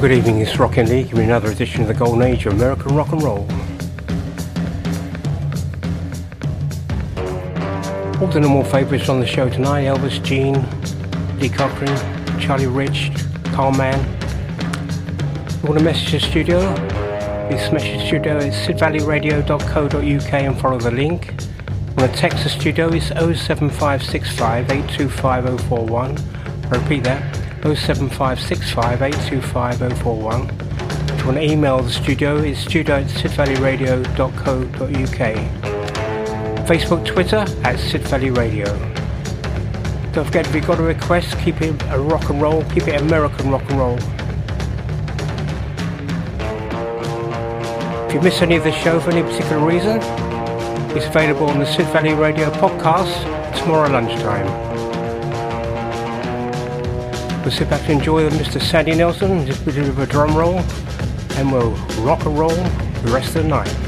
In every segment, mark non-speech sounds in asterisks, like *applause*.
good evening, it's Rockin' Lee giving another edition of the Golden Age of American Rock and Roll. All the normal favourites on the show tonight Elvis, Gene, Lee Cochran, Charlie Rich, Carl Mann. You want to message the studio? Please message studio at sidvalleyradio.co.uk and follow the link. Text the studio is 07565 825041. I repeat that 07565 825041. If you want to email the studio, it's studio at sidvalleyradio.co.uk. Facebook, Twitter at Sid Valley Radio. Don't forget if you've got a request, keep it a rock and roll, keep it American rock and roll. If you miss any of the show for any particular reason, it's available on the Sid Valley Radio podcast tomorrow lunchtime. We'll sit back and enjoy Mr. Sandy Nelson, just a bit of a drum roll, and we'll rock and roll the rest of the night.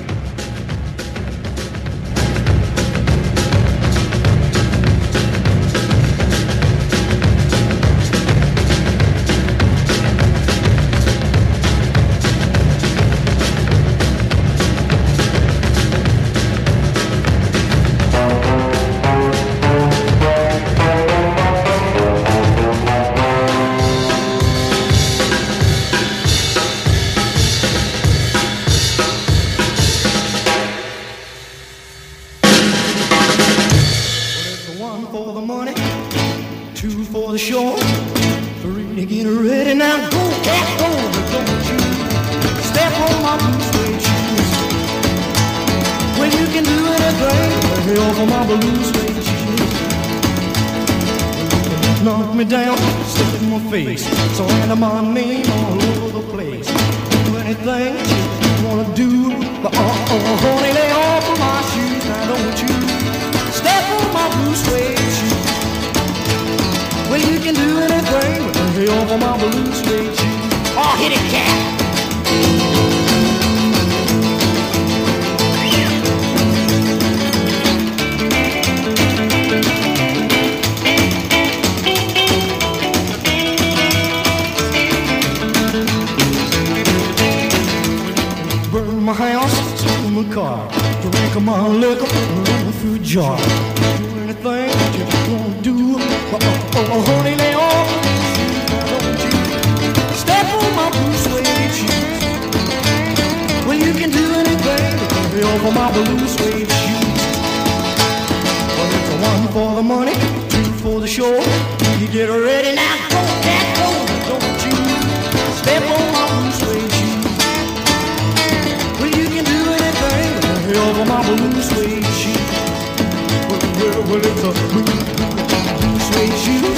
made you.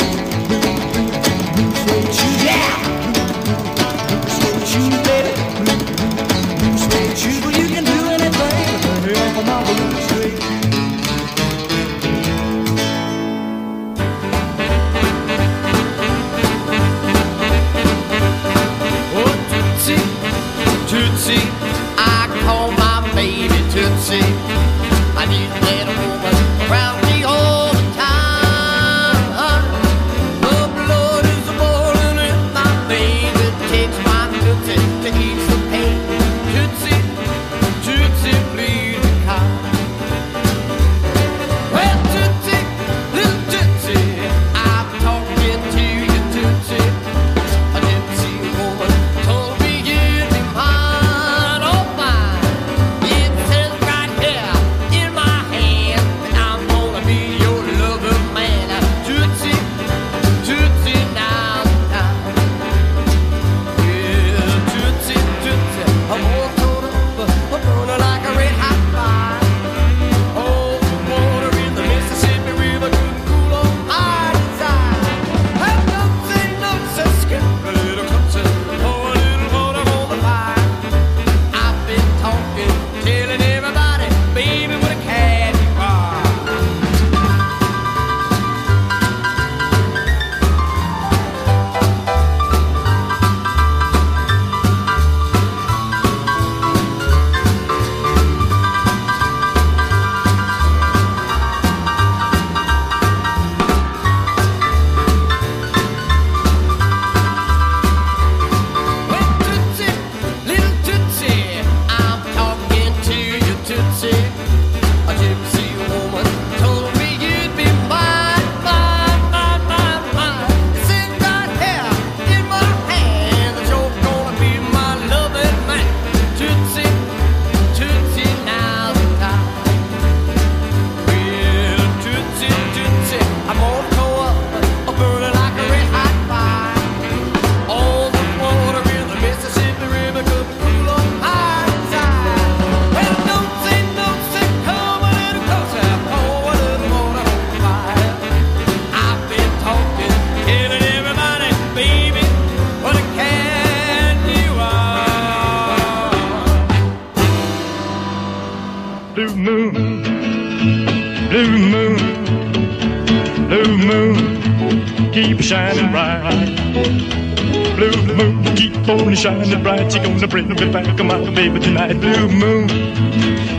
Shining bright. She gonna bring me back my baby tonight. Blue moon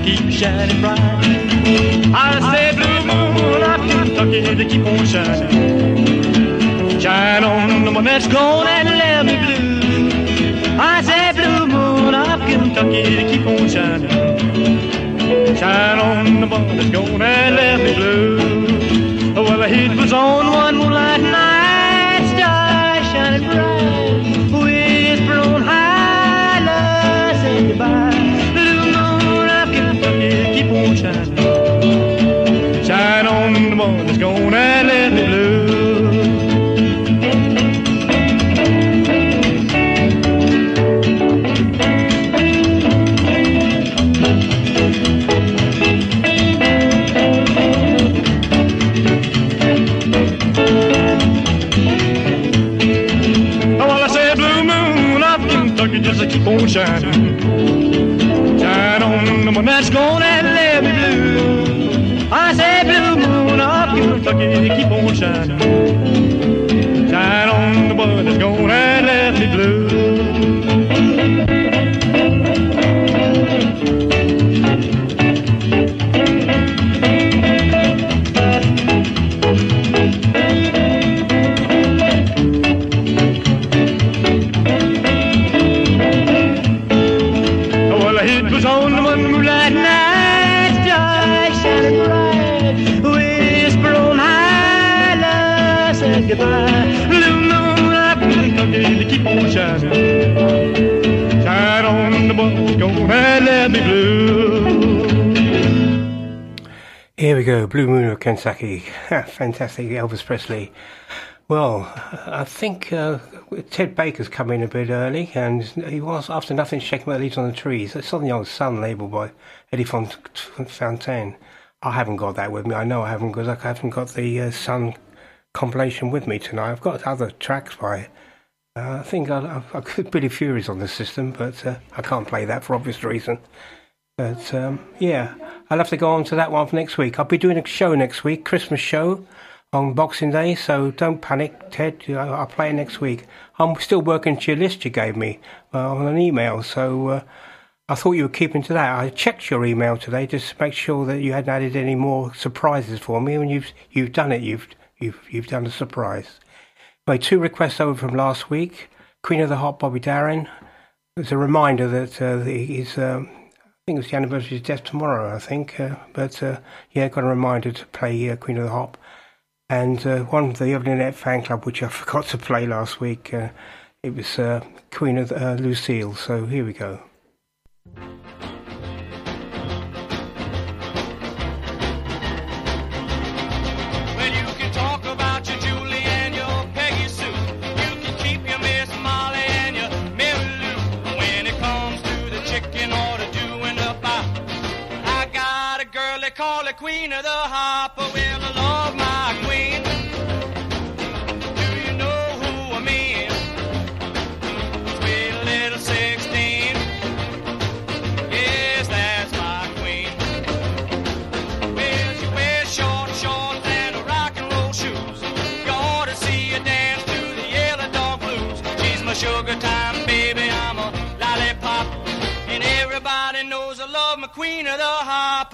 keep shining bright. I say blue moon up Kentucky to keep on shining. Shine on the one that's gone and let me blue. I say blue moon up Kentucky to keep on shining. Shine on the one that's gone and left me blue. Well, the heat was on one moonlight night, Shining. Shine on the one that's gone and left me oh, blue. Moon off Kentucky just keep on shining. Shine on the one that's gonna Keep on me blue. Here we go, Blue Moon of Kentucky. Fantastic, Elvis Presley. Well, I think uh, Ted Baker's come in a bit early, and he was after nothing shaking my leaves on the trees. It's on the old Sun label by Eddie Fontaine. I haven't got that with me. I know I haven't because I haven't got the uh, Sun compilation with me tonight. I've got other tracks by. Uh, I think I, I, could Billy Fury's on the system, but uh, I can't play that for obvious reason. But um, yeah, I'll have to go on to that one for next week. I'll be doing a show next week, Christmas show on Boxing Day, so don't panic, Ted. I'll play next week. I'm still working to your list you gave me uh, on an email, so uh, I thought you were keeping to that. I checked your email today just to make sure that you hadn't added any more surprises for me. and you've you've done it, you've You've you've done a surprise. My two requests over from last week. Queen of the Hop, Bobby Darin. It's a reminder that uh, he's. Um, I think it's the anniversary of his death tomorrow. I think, uh, but uh, yeah, got a reminder to play uh, Queen of the Hop. And uh, one of the Everly fan club, which I *laughs* forgot to play last week, uh, it was Queen of uh, Lucille. So here we go. Of the hop. Well, I love my queen. Do you know who I mean? Sweet little 16. Yes, that's my queen. Well, she wears short shorts and rock and roll shoes. You ought to see her dance to the yellow dog blues. She's my sugar time baby. I'm a lollipop. And everybody knows I love my queen of the hop.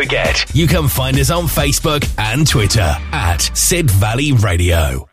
forget, you can find us on Facebook and Twitter at Sid Valley Radio.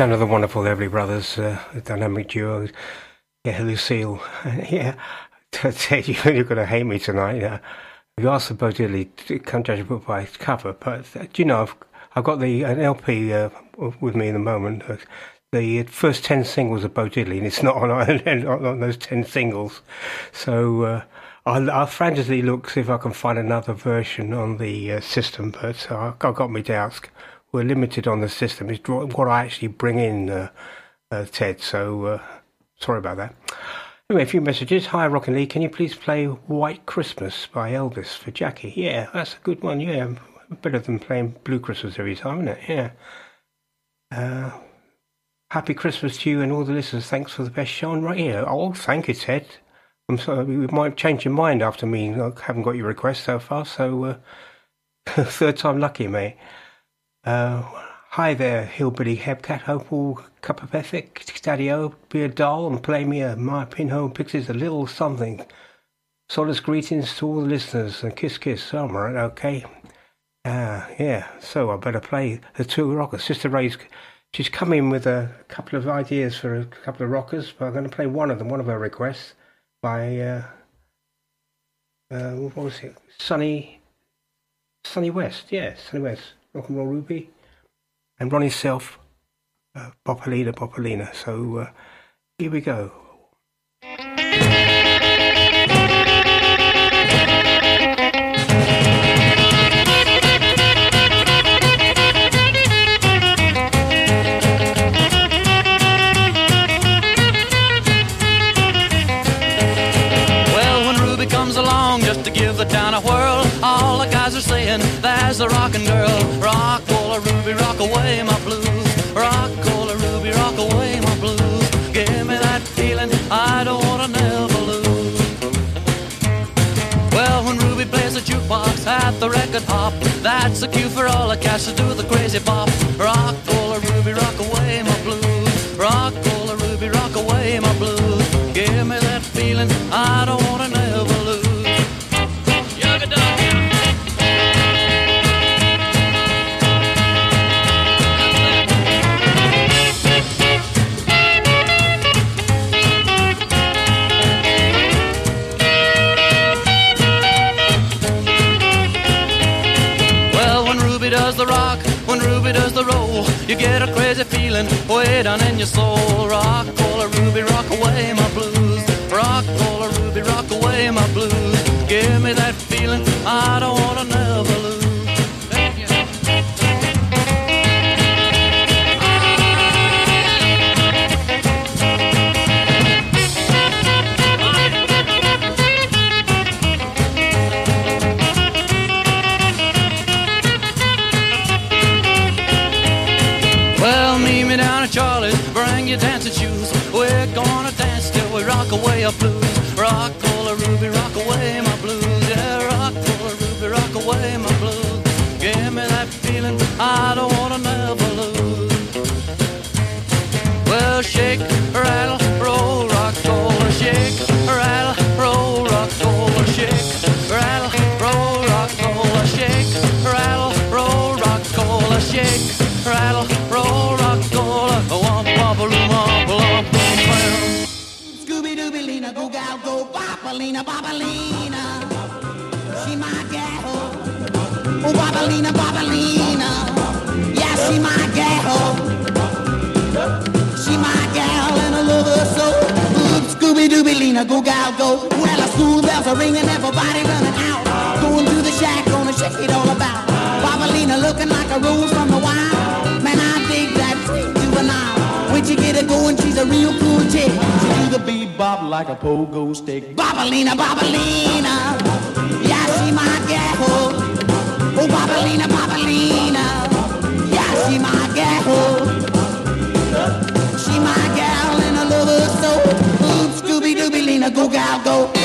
The sound of the wonderful Everly Brothers, uh, dynamic duo. Yeah, Lucille. *laughs* yeah, *laughs* you're going to hate me tonight. Uh, you Bo Diddley, can't judge a book by its cover, but uh, do you know, I've, I've got the an LP uh, with me in the moment. Uh, the first 10 singles of Bo Diddley, and it's not *laughs* on, on, those 10 singles. So uh, I'll, I'll, frantically look, see if I can find another version on the uh, system, but uh, I've got my doubts we're limited on the system. It's what I actually bring in, uh, uh, Ted. So uh, sorry about that. Anyway, a few messages. Hi, Rockin' Lee. Can you please play White Christmas by Elvis for Jackie? Yeah, that's a good one. Yeah, better than playing Blue Christmas every time, isn't it? Yeah. Uh, happy Christmas to you and all the listeners. Thanks for the best show on radio. Oh, thank you, Ted. I'm sorry, we might change your mind after me. I haven't got your request so far, so uh, *laughs* third time lucky, mate. Uh, hi there, hillbilly hepcat, Hope all cup of ethic. Daddy-o, be a doll and play me a My Pinhole Pixies a little something. Solace greetings to all the listeners and kiss kiss. I'm right, okay. Uh, yeah, so I better play the two rockers. Sister Ray's, she's come in with a couple of ideas for a couple of rockers, but I'm going to play one of them, one of her requests by, uh, uh, what was it? Sonny, Sonny West, yeah, Sonny West. Rock and Roll Ruby, and Ronnie Self, uh, Bopalina Bopalina. So uh, here we go. The rockin' girl, rock cola, ruby, rock away my blues. Rock cola, ruby, rock away my blues. Give me that feeling I don't wanna never lose. Well, when Ruby plays the jukebox at the record pop, that's the cue for all the cats to do the crazy pop. Rock cola, ruby, rock you get a crazy feeling way down in your soul. Rock, cola, Ruby, rock away my blues. Rock, cola, Ruby, rock away my blues. Give me that feeling I don't wanna never rock away our blues. Rock, cola, ruby, rock away my blues. Yeah, rock, cola, ruby, rock away my blues. Give me that feeling I don't wanna never go Bopalina, Bopalina. She my gal. Oh, Bopalina, Bopalina. Yeah, she my gal. She my gal and I love her so. Ooh, Scooby Dooby Lena, go gal, go. Well, the school bells are ringing, everybody running out. Going to the shack, gonna shake it all about. Bopalina looking like a rose from the wild. Man, I dig that sweet juvenile. When she get it going, she's a real cool chick. She do the bebop like a pogo stick. Bopalina, Bopalina. Yeah, she my gal. Oh, Bopalina, Bopalina. Yeah, she my gal. She my gal and I love her so. Ooh, Scooby Dooby Lena, go gal, go.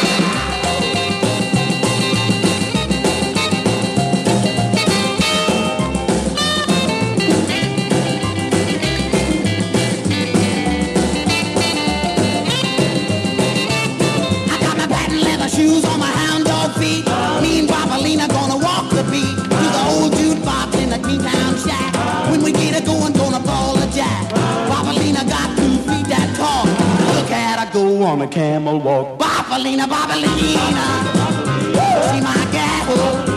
A camel walk. Bopalina, Bopalina. She my gal.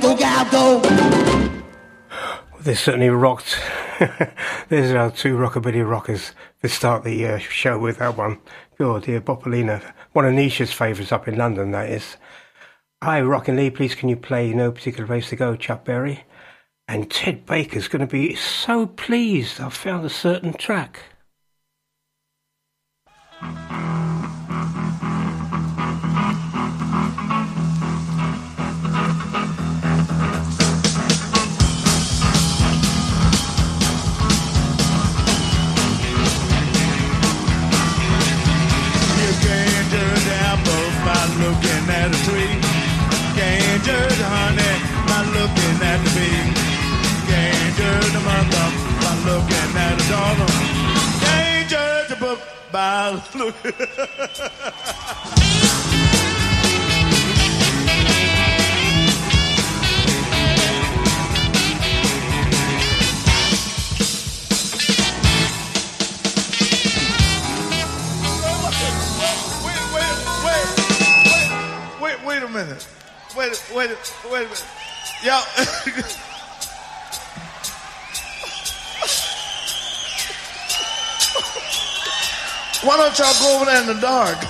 Go. They certainly rocked. *laughs* There's our two rockabilly rockers to start the uh, show with that one. God, dear Bopalina. One of Nisha's favourites up in London, that is. Hi, Rockin' Lee, please can you play No Particular Place to Go, Chuck Berry? And Ted Baker's going to be so pleased I've found a certain track. by *laughs* wait, wait, wait, wait a minute. Wait, wait, wait a minute. Y'all. *laughs* Why don't y'all go over there in the dark?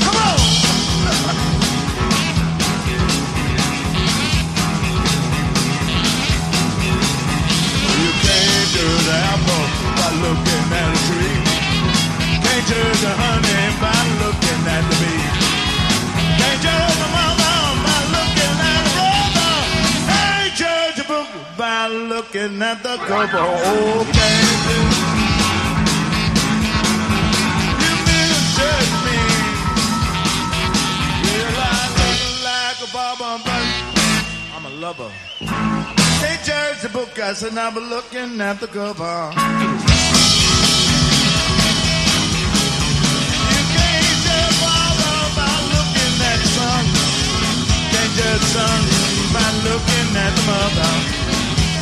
Come *laughs* on! You can't judge the apple by looking at a tree. Can't judge the honey by looking at the looking at the cover. Can't judge. You misjudge me. Well, I look like a barber, but I'm a lover. Can't judge book, I said, I'm looking at the cover. You can't judge father by looking at the son.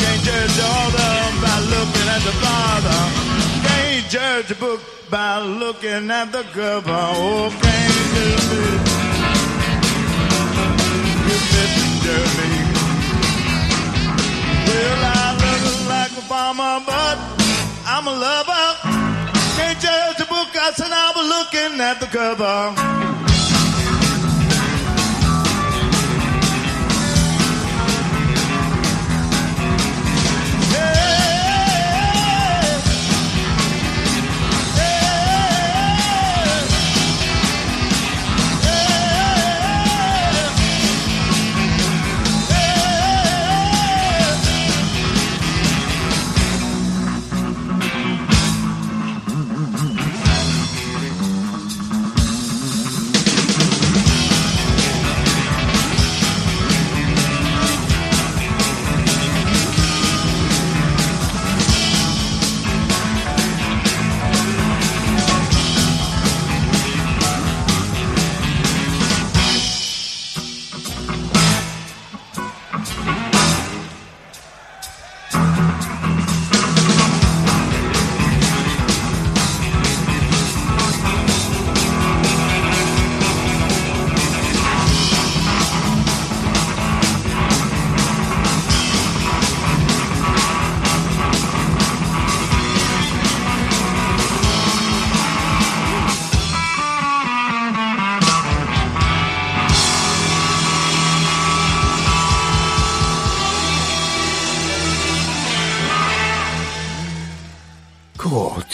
Can't judge the. Daughter by looking at the father. Can't judge a book by looking at the cover. Oh, can't judge it. You misjudge me. Well, I look like a farmer, but I'm a lover. Can't judge the book, I said I was looking at the cover.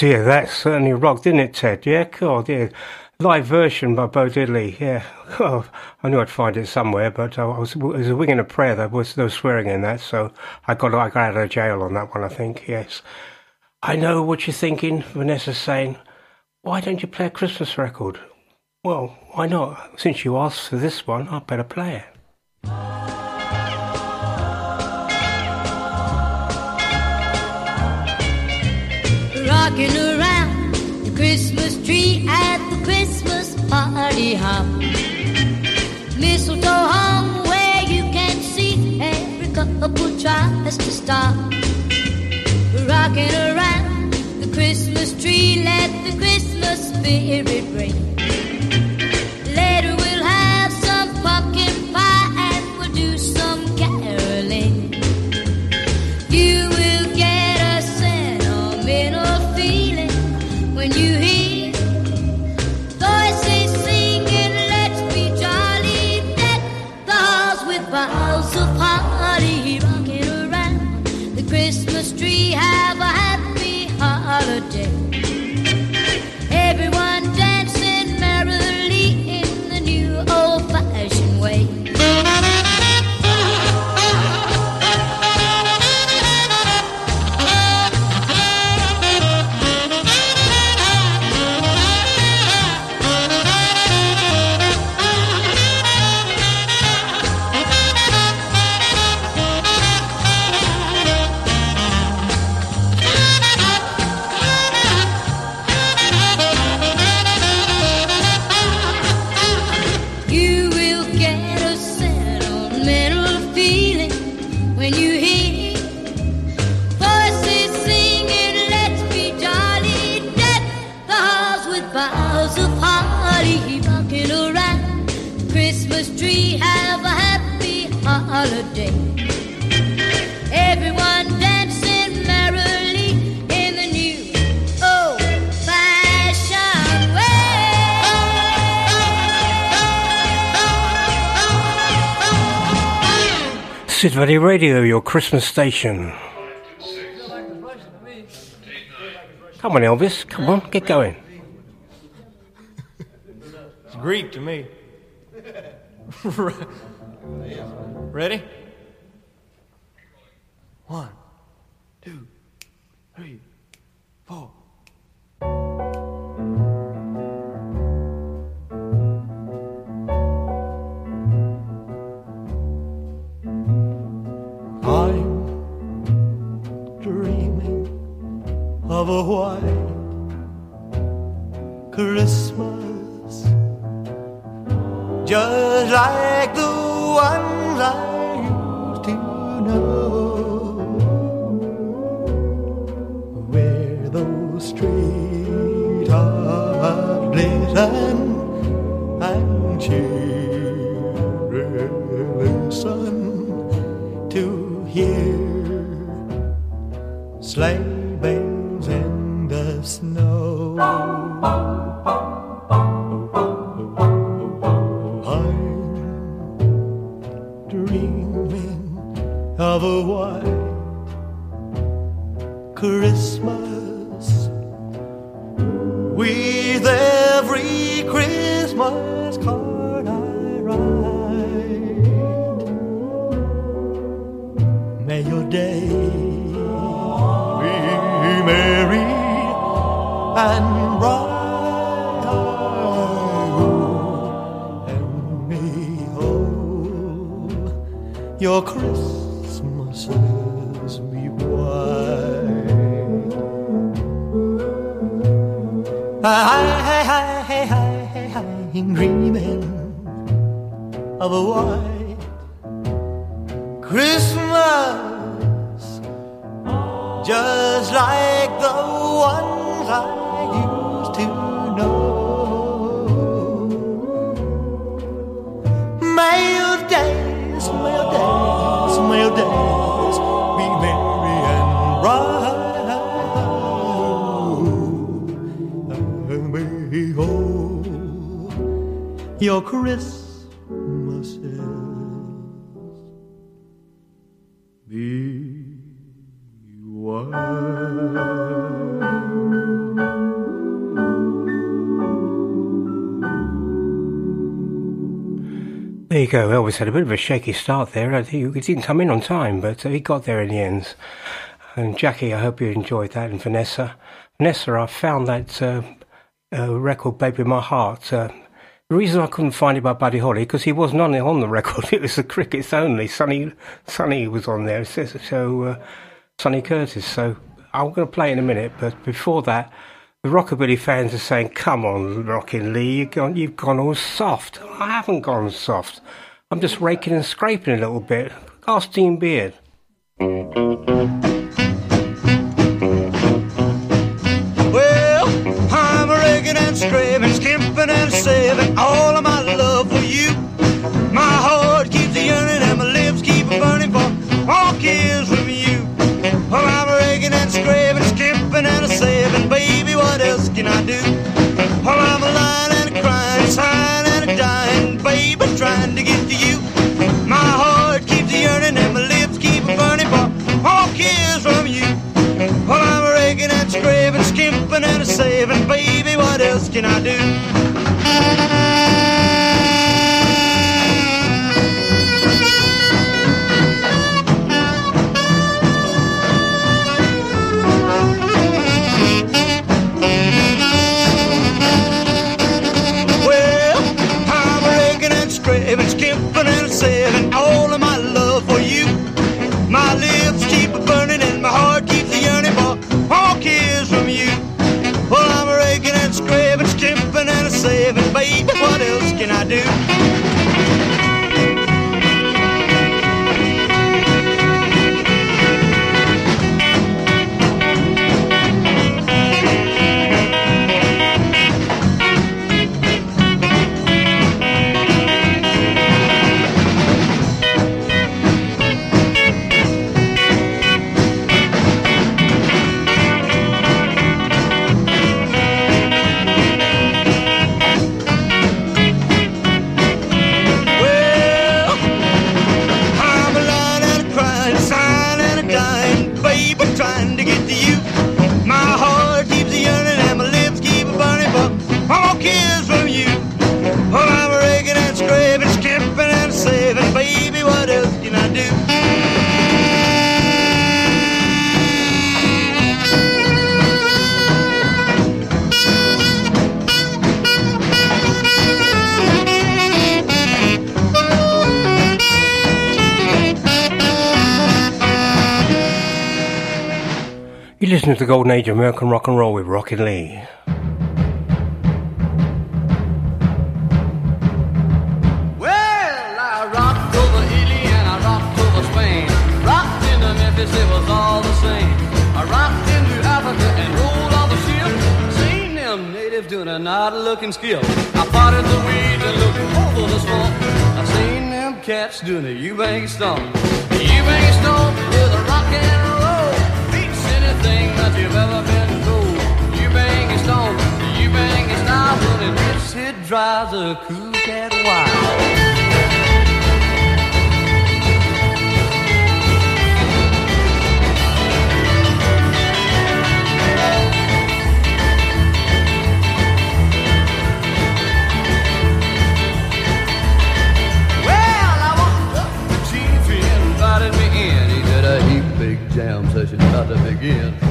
Dear, that certainly rocked, didn't it, Ted? Yeah, cool, dear. Live version by Bo Diddley, yeah. Oh, I knew I'd find it somewhere, but I was, it was a wing and a prayer. There was no swearing in that, so I got, I got out of jail on that one, I think, yes. I know what you're thinking, Vanessa's saying. Why don't you play a Christmas record? Well, why not? Since you asked for this one, I'd better play it. Rocking around the Christmas tree at the Christmas party hop. Mistletoe hung where you can see every couple tries to stop. Rocking around the Christmas tree, let the Christmas spirit ring. Sid Valley Radio, your Christmas station. Come on, Elvis. Come on, get going. It's Greek to me. *laughs* Elvis had a bit of a shaky start there. He didn't come in on time, but uh, he got there in the end. And Jackie, I hope you enjoyed that. And Vanessa, Vanessa, I found that uh, uh, record "Baby My Heart." Uh, the reason I couldn't find it by Buddy Holly because he wasn't on on the record. *laughs* It was the Crickets only. Sonny, Sonny was on there. So, so uh, Sonny Curtis. So I'm going to play in a minute. But before that, the rockabilly fans are saying, "Come on, Rockin' Lee, you've gone, you've gone all soft." I haven't gone soft. I'm just raking and scraping a little bit. Ask Dean Beard. Well, I'm a raking and scraping, skimping and saving all of my love for you. My heart keeps a yearning and my lips keep a burning for all kiss from you. Well, I'm a raking and scraping, skimping and saving, baby, what else can I do? Well, I'm a baby, trying to get to you. My heart keeps yearning and my lips keep burning for all kiss from you. Well, I'm raking and scraping, skimping and saving, baby, what else can I do? Saving, baby, what else can I do? You listen to the Golden Age of American Rock and Roll with Rockin Lee. Well, I rocked over Italy and I rocked over Spain. Rocked into Memphis, it was all the same. I rocked into Africa and rolled on the ship. Seen them natives doing a not looking skill. I parted the weeds and looked over the swamp. I seen them cats doing a Ubangi stomp. The Ubangi stomp with a rock and roll. That you've ever been told. Ubangi stomp, the Ubangi style when it hits, it drives a cool cat wild. A jam session about to begin.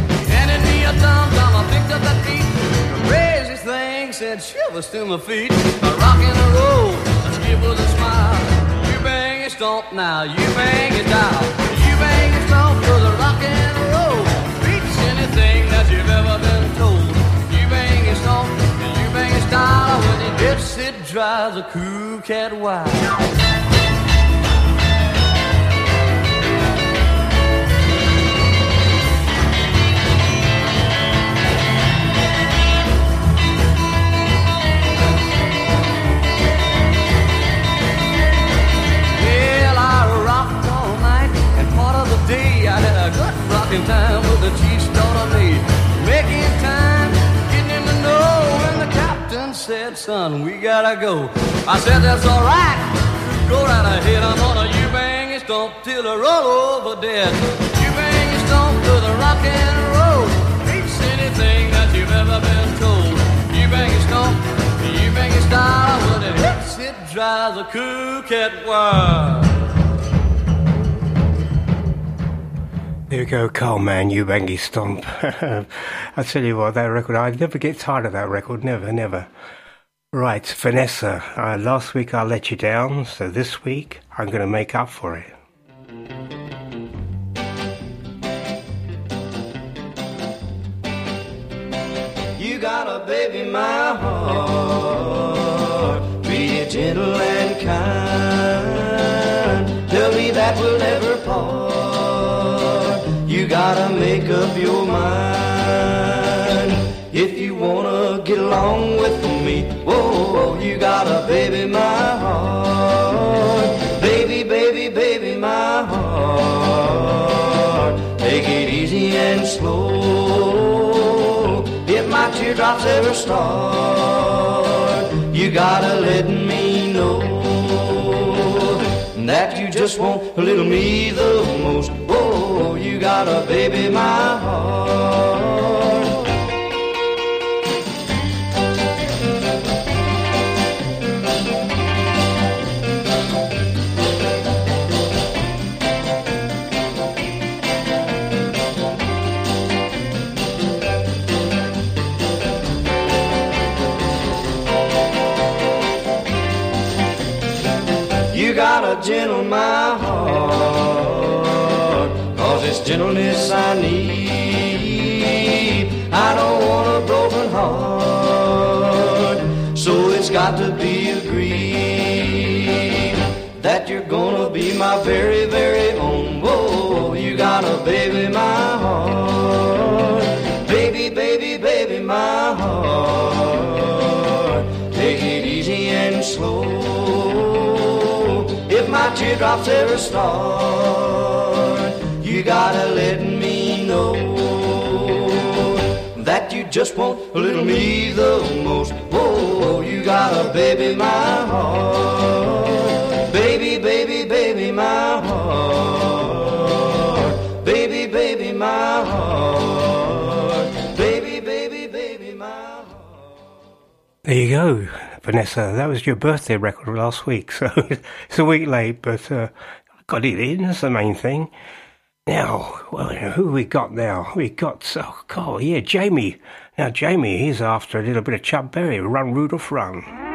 Picked up that beat. Raised his thing, said, shivers to my feet. A rock and a roll, a skip with a smile. Ubangi, stomp now, you bang it down. You bang it, stomp with a rock and a roll. Beats anything that you've ever been told. Ubangi, stomp, you bang it style. When it hits, it drives a cool cat wild. Rocking time with the chief daughter me. Making time, getting in the know when the captain said, son, we gotta go. I said, that's alright, go right ahead, I'm on a Ubangi stomp till I roll over dead. Ubangi stomp to the rock and roll, beats anything that you've ever been told. Ubangi stomp, Ubangi style, when it hits, it drives a cool cat wild. There you go, Carl Mann, you bangy stomp. *laughs* I tell you what, that record, I never get tired of that record, never, never. Right, Vanessa, uh, last week I let you down, so this week I'm going to make up for it. You got a baby, my heart. Be gentle and kind. Tell me that we'll never part. You gotta make up your mind. If you wanna get along with me, whoa, you gotta baby, my heart. Baby, baby, baby, my heart. Take it easy and slow. If my teardrops ever start, you gotta let me just want a little me the most. Oh, you got a baby, my heart. Gentle my heart, cause it's gentleness I need. I don't want a broken heart, so it's got to be agreed that you're gonna be my very, very own. Whoa, you got a baby, my heart. Baby, baby, baby, my heart. My teardrops ever start, you gotta let me know that you just want a little me the most. Whoa, you got a baby, my heart. Baby, baby, baby, my heart. Baby, baby, my heart. Baby, baby, baby, my There you go, Vanessa. That was your birthday record last week, *laughs* so it's a week late, but uh, I got it in. That's the main thing. Now, well, who we got now? We got, oh God, yeah, Jamie. Now, Jamie, he's after a little bit of Chuck Berry. Run, Rudolph, run.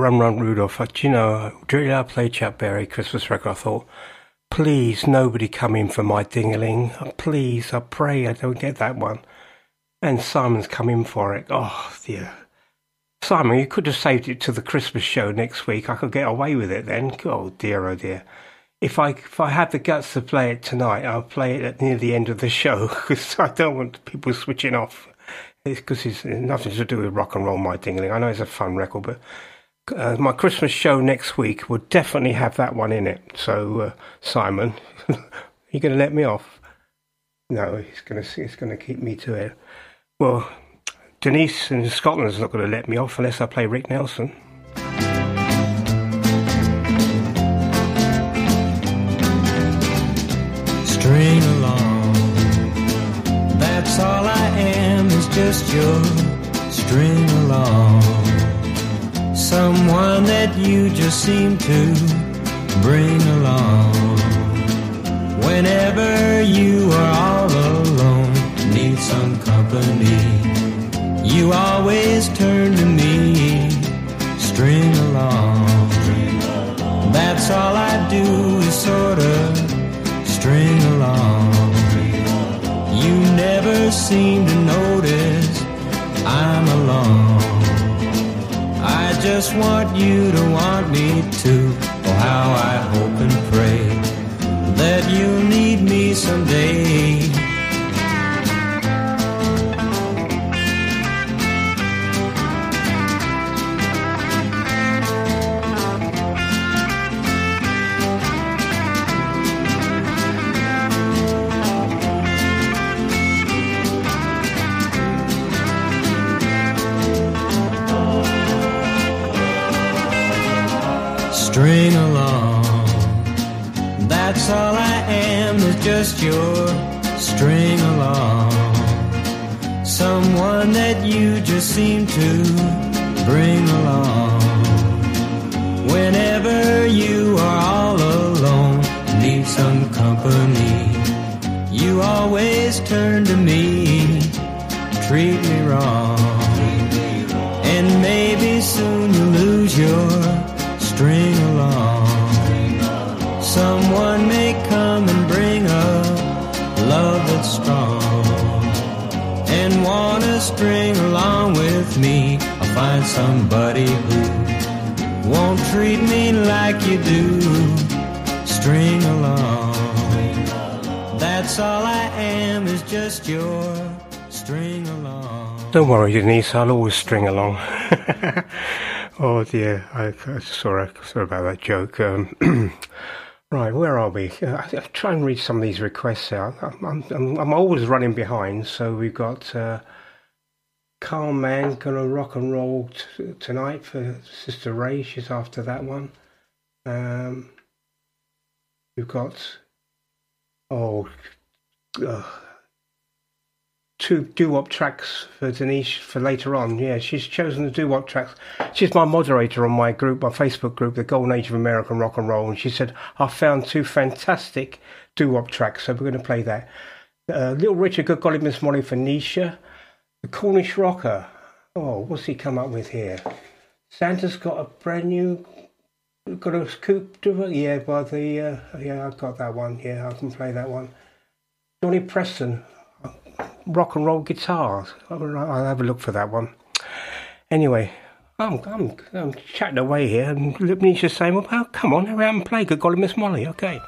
Run Run Rudolph. You know, during I played Chuck Berry Christmas record, I thought, please, nobody come in for my dingaling. Oh, please, I pray I don't get that one. And Simon's come in for it. Oh, dear. Simon, you could have saved it to the Christmas show next week. I could get away with it then. Oh, dear, oh, dear. If I if I had the guts to play it tonight, I'll play it at near the end of the show *laughs* because I don't want people switching off. It's because it's nothing to do with rock and roll, my dingling. I know it's a fun record, but uh, my Christmas show next week will definitely have that one in it. So, uh, Simon, *laughs* you going to let me off? No, he's going to going to keep me to it. Well, Denise in Scotland is not going to let me off unless I play Rick Nelson. String along. That's all I am is just your string along. Someone that you just seem to bring along. Whenever you are all alone, need some company. You always turn to me, string along. That's all I do is sort of string along. You never seem to notice I'm alone. I just want you to want me to. Oh, how I hope and pray that you'll need me someday. Just your string along. Someone that you just seem to bring along. Whenever you are all alone, need some company, you always turn to me, treat me wrong. Find somebody who won't treat me like you do. String along. That's all I am is just your string along. Don't worry, Denise, I'll always string along. *laughs* oh dear, I, sorry, sorry about that joke. Um, *clears throat* right, where are we? Uh, I, I try and read some of these requests out. I'm, I'm, I'm, I'm always running behind, so we've got uh, Carl Mann gonna rock and roll t- tonight for Sister Ray. She's after that one. Um, we've got oh. Uh, two doo-wop tracks for Denise for later on. Yeah, she's chosen the doo-wop tracks. She's my moderator on my group, my Facebook group, the Golden Age of American Rock and Roll, and she said I found two fantastic doo-wop tracks, so we're going to play that. Uh, Little Richard, Good Golly Miss Molly for Nisha. The Cornish Rocker. Oh, what's he come up with here? Santa's got a brand new. Got a scoop, yeah, by the uh, yeah, I've got that one. Yeah, I can play that one. Johnny Preston, rock and roll guitars. I'll, have a look for that one. Anyway, I'm I'm, I'm chatting away here, and Nisha's saying, "Well, come on, out and play. Good golly, Miss Molly." Okay.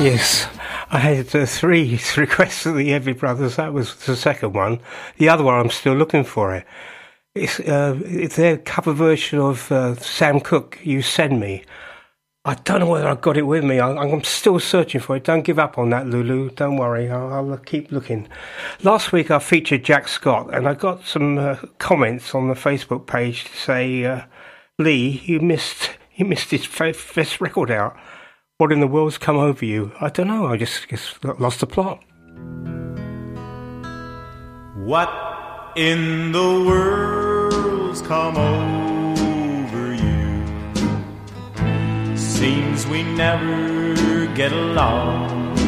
Yes, I had uh, three *laughs* requests of the Everly Brothers. That was the second one. The other one, I'm still looking for it. It's, uh, it's their cover version of uh, Sam Cooke, You Send Me. I don't know whether I've got it with me. I, I'm still searching for it. Don't give up on that, Lulu. Don't worry. I'll, I'll keep looking. Last week I featured Jack Scott, and I got some uh, comments on the Facebook page to say, uh, Lee, you missed you missed his best record out. What in the world's come over you? I don't know. I just, just lost the plot. What in the world's come over you? Seems we never get along.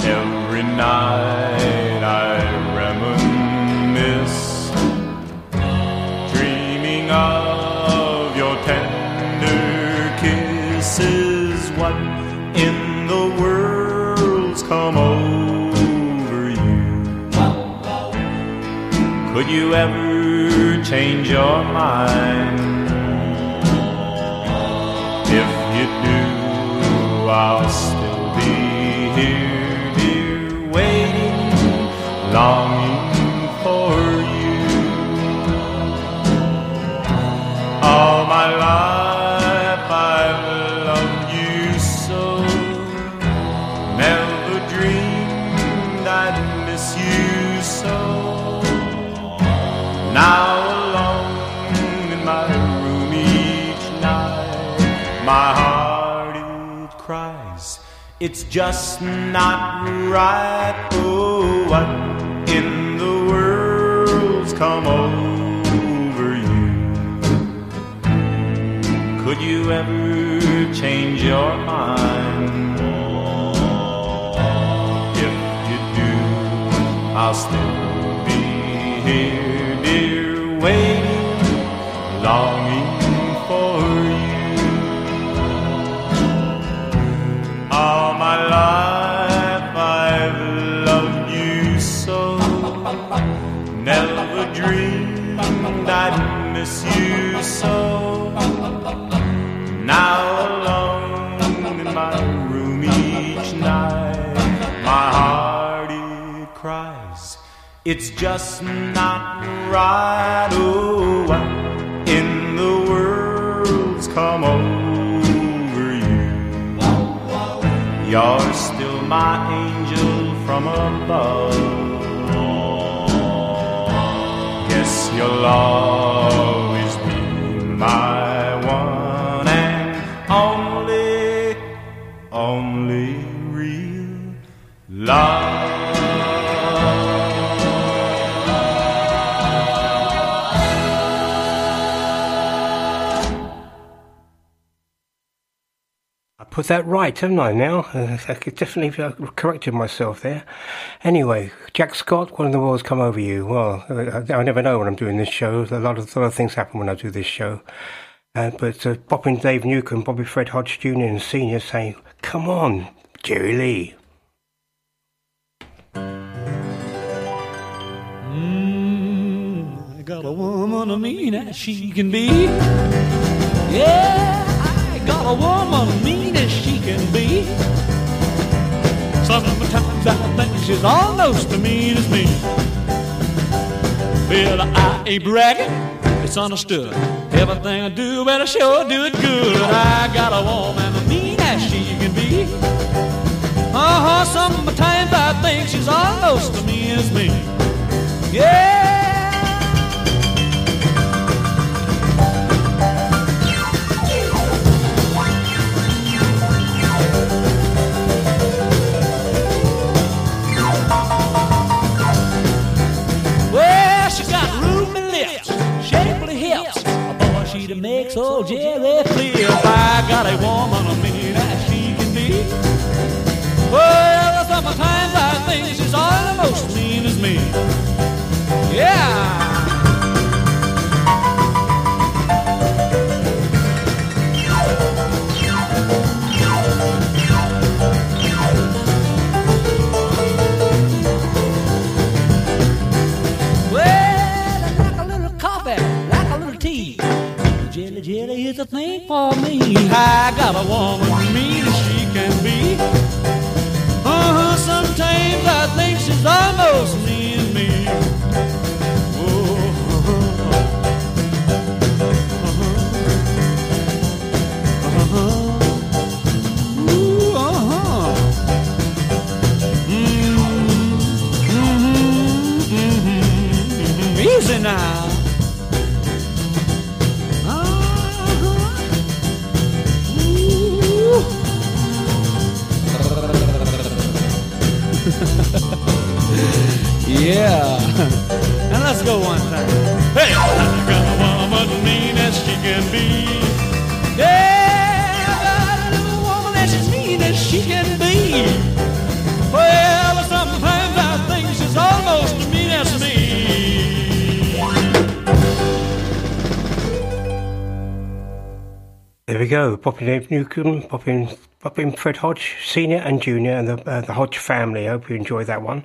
Every night Could you ever change your mind? If you do, I'll still be here, dear, waiting, longing for you. All my life It's just not right. Oh, what in the world's come over you? Could you ever change your mind? If you do, I'll still be here, dear, waiting, longing All my life I've loved you so, never dreamed I'd miss you so. Now alone in my room each night, my heart it cries. It's just not right. Oh, what in the world's come over You're still my angel from above. Guess you'll always be my one and only, only real love. Put that right, haven't I? Now uh, I could definitely uh, corrected myself there. Anyway, Jack Scott, what in the world's come over you? Well, uh, I, never know when I'm doing this show. A lot of, a lot of things happen when I do this show. Uh, but uh, popping Dave Newcomb, Bobby Fred Hodge Jr. and Senior saying, "Come on, Jerry Lee." Mm, I got a woman I mean as she can be. Yeah, got a woman mean as she can be. Sometimes I think she's almost as mean as me. Well, I ain't bragging, it's understood. Everything I do, better sure do it good. I got a woman mean as she can be. Uh-huh, sometimes I think she's almost as mean as me. Yeah. She to make so Jerry flip. I got a woman a mean as she can be. Well, sometimes I think she's almost mean as me. Yeah. Jelly is a thing for me. I got a woman mean as she can be. Uh-huh, sometimes I think she's almost mean me. Ooh, uh-huh. Mm-hmm. Easy now. Yeah. *laughs* And let's go one time. Hey, I got a woman mean as she can be. Yeah, I got a little woman that's as mean as she can be. Well, sometimes I think she's almost as mean as me. There we go. Popping Dave Newcomb, popping, popping Fred Hodge, Senior and Junior, and the, uh, the Hodge family. I hope you enjoyed that one.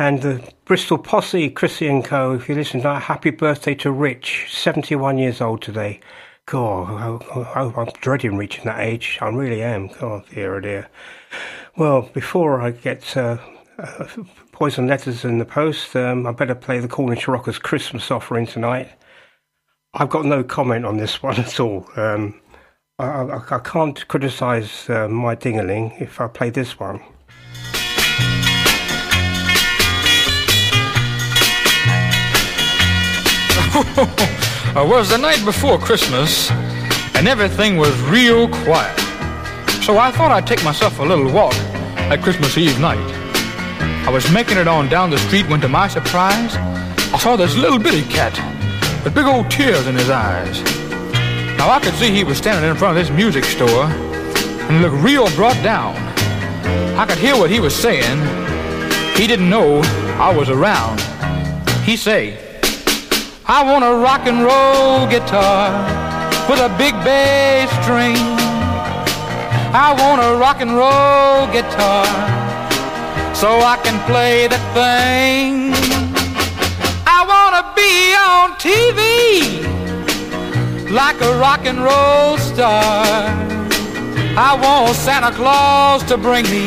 And the Bristol Posse, Chrissy and Co. If you listen to that, happy birthday to Rich, 71 years old today. God, I, I'm dreading reaching that age. I really am. God, dear, oh dear. Well, before I get uh, uh, poison letters in the post, um, I better play the Cornish Rockers Christmas offering tonight. I've got no comment on this *laughs* one at all. Um, I, I, I can't criticise uh, my dingaling if I play this one. It *laughs* uh, was the night before Christmas, and everything was real quiet. So I thought I'd take myself a little walk at Christmas Eve night. I was making it on down the street when, to my surprise, I saw this little bitty cat with big old tears in his eyes. Now I could see he was standing in front of this music store and looked real brought down. I could hear what he was saying. He didn't know I was around. He say, I want a rock and roll guitar with a big bass string. I want a rock and roll guitar so I can play the thing. I want to be on TV like a rock and roll star. I want Santa Claus to bring me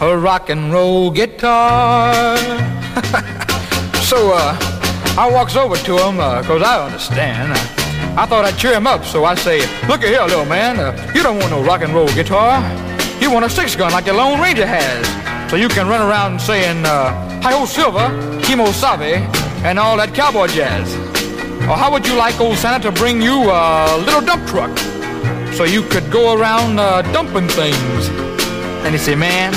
a rock and roll guitar. *laughs* so, uh, I walks over to him, uh, cause I understand. I, thought I'd cheer him up, so I say, look here, little man, uh, you don't want no rock and roll guitar. You want a six gun like the Lone Ranger has. So you can run around saying, uh, hi-ho silver, Kimo Sabe, and all that cowboy jazz. Or how would you like old Santa to bring you a little dump truck? So you could go around uh, dumping things. And he say, man,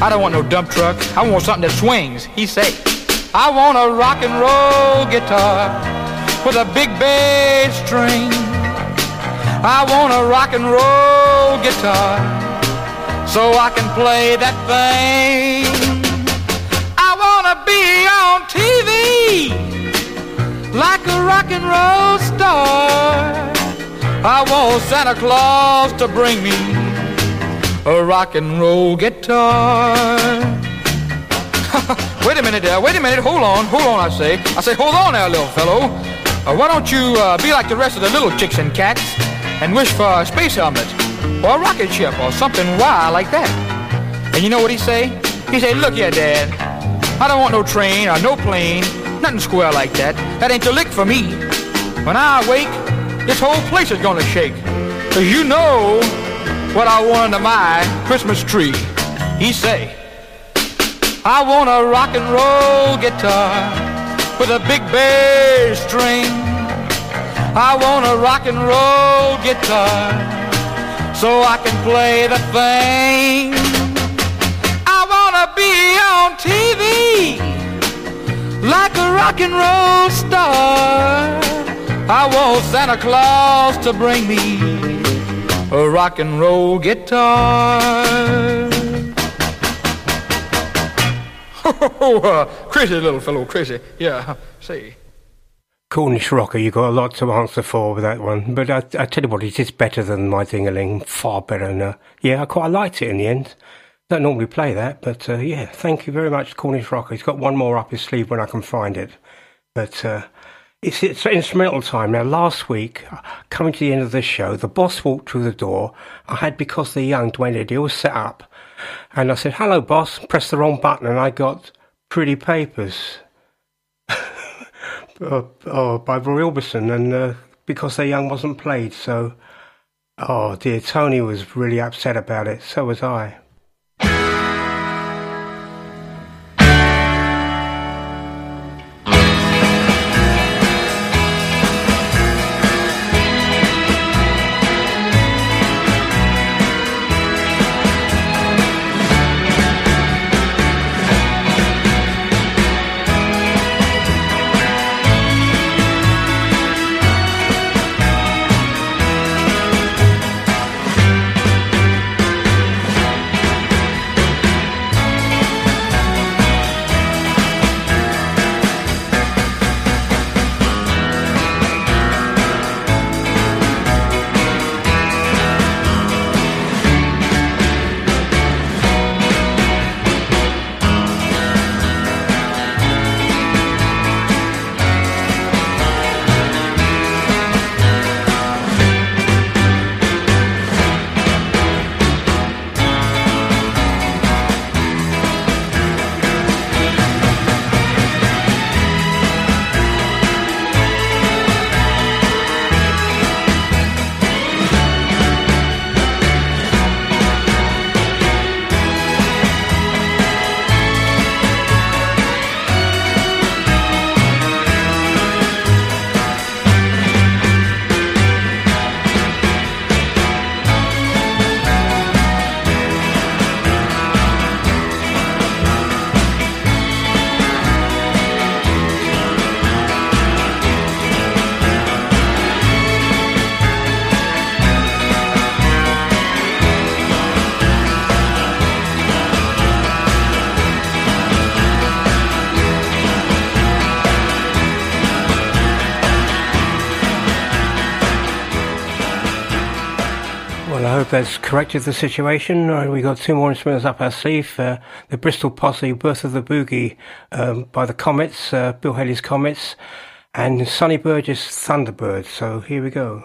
I don't want no dump truck. I want something that swings. He say, I want a rock and roll guitar with a big bass string. I want a rock and roll guitar so I can play that thing. I want to be on TV like a rock and roll star. I want Santa Claus to bring me a rock and roll guitar. *laughs* wait a minute there, wait a minute, hold on, hold on, I say. I say, hold on there, little fellow. Uh, why don't you uh, be like the rest of the little chicks and cats and wish for a space helmet or a rocket ship or something wild like that? And you know what he say? He say, look here, Dad, I don't want no train or no plane, nothing square like that. That ain't the lick for me. When I wake, this whole place is gonna shake. Cause you know what I want under my Christmas tree. He say, I want a rock and roll guitar with a big bass string. I want a rock and roll guitar so I can play the thing. I wanna be on TV like a rock and roll star. I want Santa Claus to bring me a rock and roll guitar. Oh, uh, crazy little fellow, crazy. Yeah, see. Cornish rocker, you got a lot to answer for with that one. But I, I tell you what, it is better than my Dingaling. Far better than, uh, yeah, I quite liked it in the end. Don't normally play that, but uh, yeah, thank you very much, Cornish rocker. He's got one more up his sleeve when I can find it. But uh, it's, it's instrumental time. Now, last week, coming to the end of this show, the boss walked through the door. I had Because They're Young, Duane Eddy, set up. And I said, hello, boss. Pressed the wrong button and I got Pretty Papers oh, *laughs* by Roy Orbison. And uh, Because They're Young wasn't played. So, oh dear, Tony was really upset about it. So was I. That's corrected the situation. Uh, we got two more instruments up our sleeve. Uh, the Bristol Posse, Birth of the Boogie um, by the Comets, uh, Bill Haley's Comets, and Sonny Burgess Thunderbird. So here we go.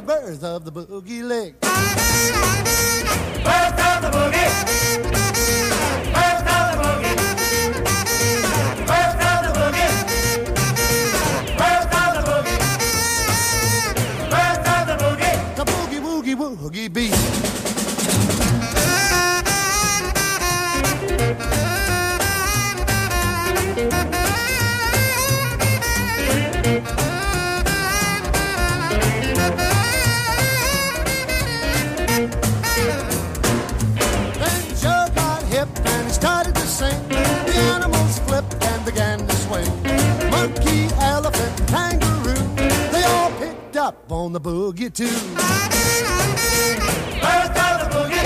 The birth of the boogie leg. Birth of the boogie. Birth of the boogie. Birth of the boogie. Birth of the boogie. Birth of the boogie. The boogie woogie woogie beat. On the boogie too. Of the boogie.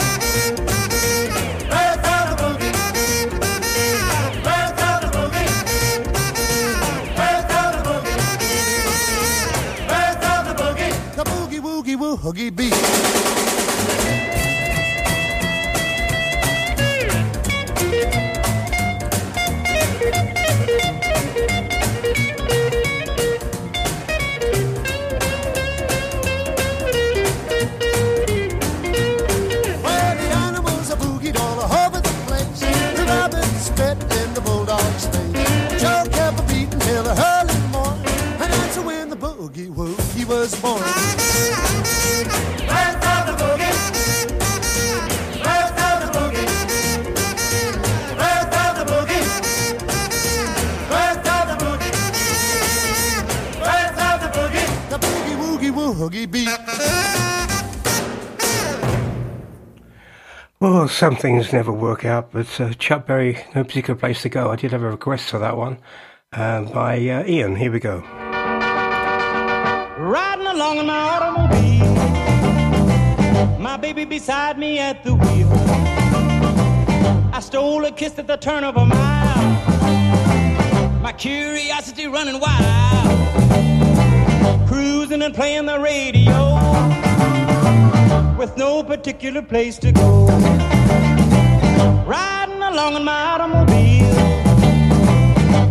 The boogie. The boogie. The boogie. The boogie. The boogie woogie woogie beat. Well, some things never work out, but uh, Chuck no particular place to go. I did have a request for that one uh, by uh, Ian. Here we go. Riding along in my automobile, my baby beside me at the wheel. I stole a kiss at the turn of a mile, my curiosity running wild. Cruising and playing the radio with no particular place to go. Along in my automobile,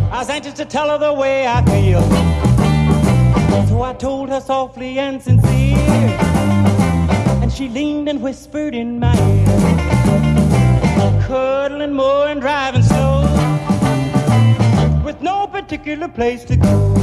I was anxious to tell her the way I feel. So I told her softly and sincere, and she leaned and whispered in my ear, cuddling more and driving slow, with no particular place to go.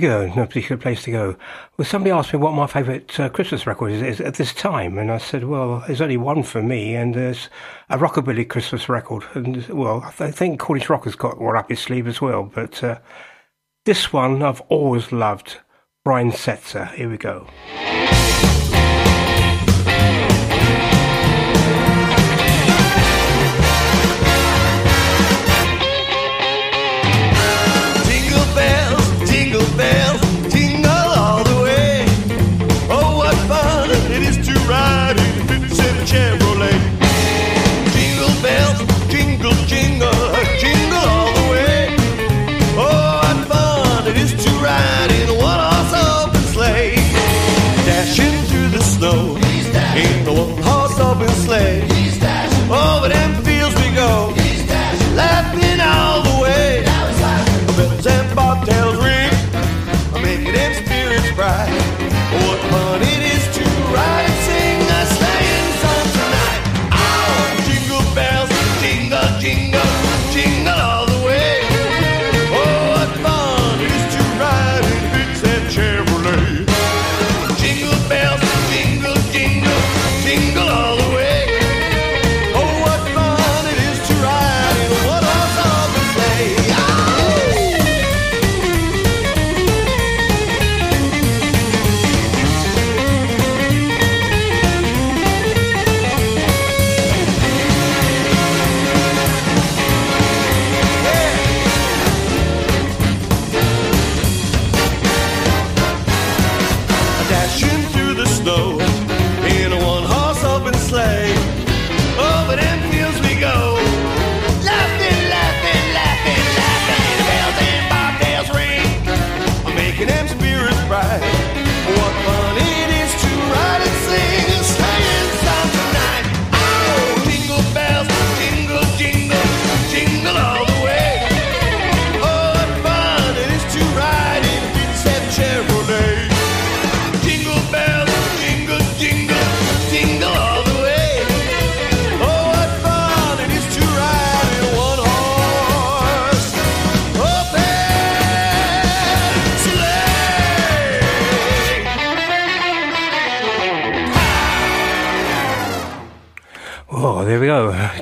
Go. No particular place to go. Well, somebody asked me what my favourite uh, Christmas record is, is at this time, and I said, well, there's only one for me, and there's a rockabilly Christmas record. And well, I think Cornish Rocker's got one up his sleeve as well, but uh, this one I've always loved. Brian Setzer. Here we go.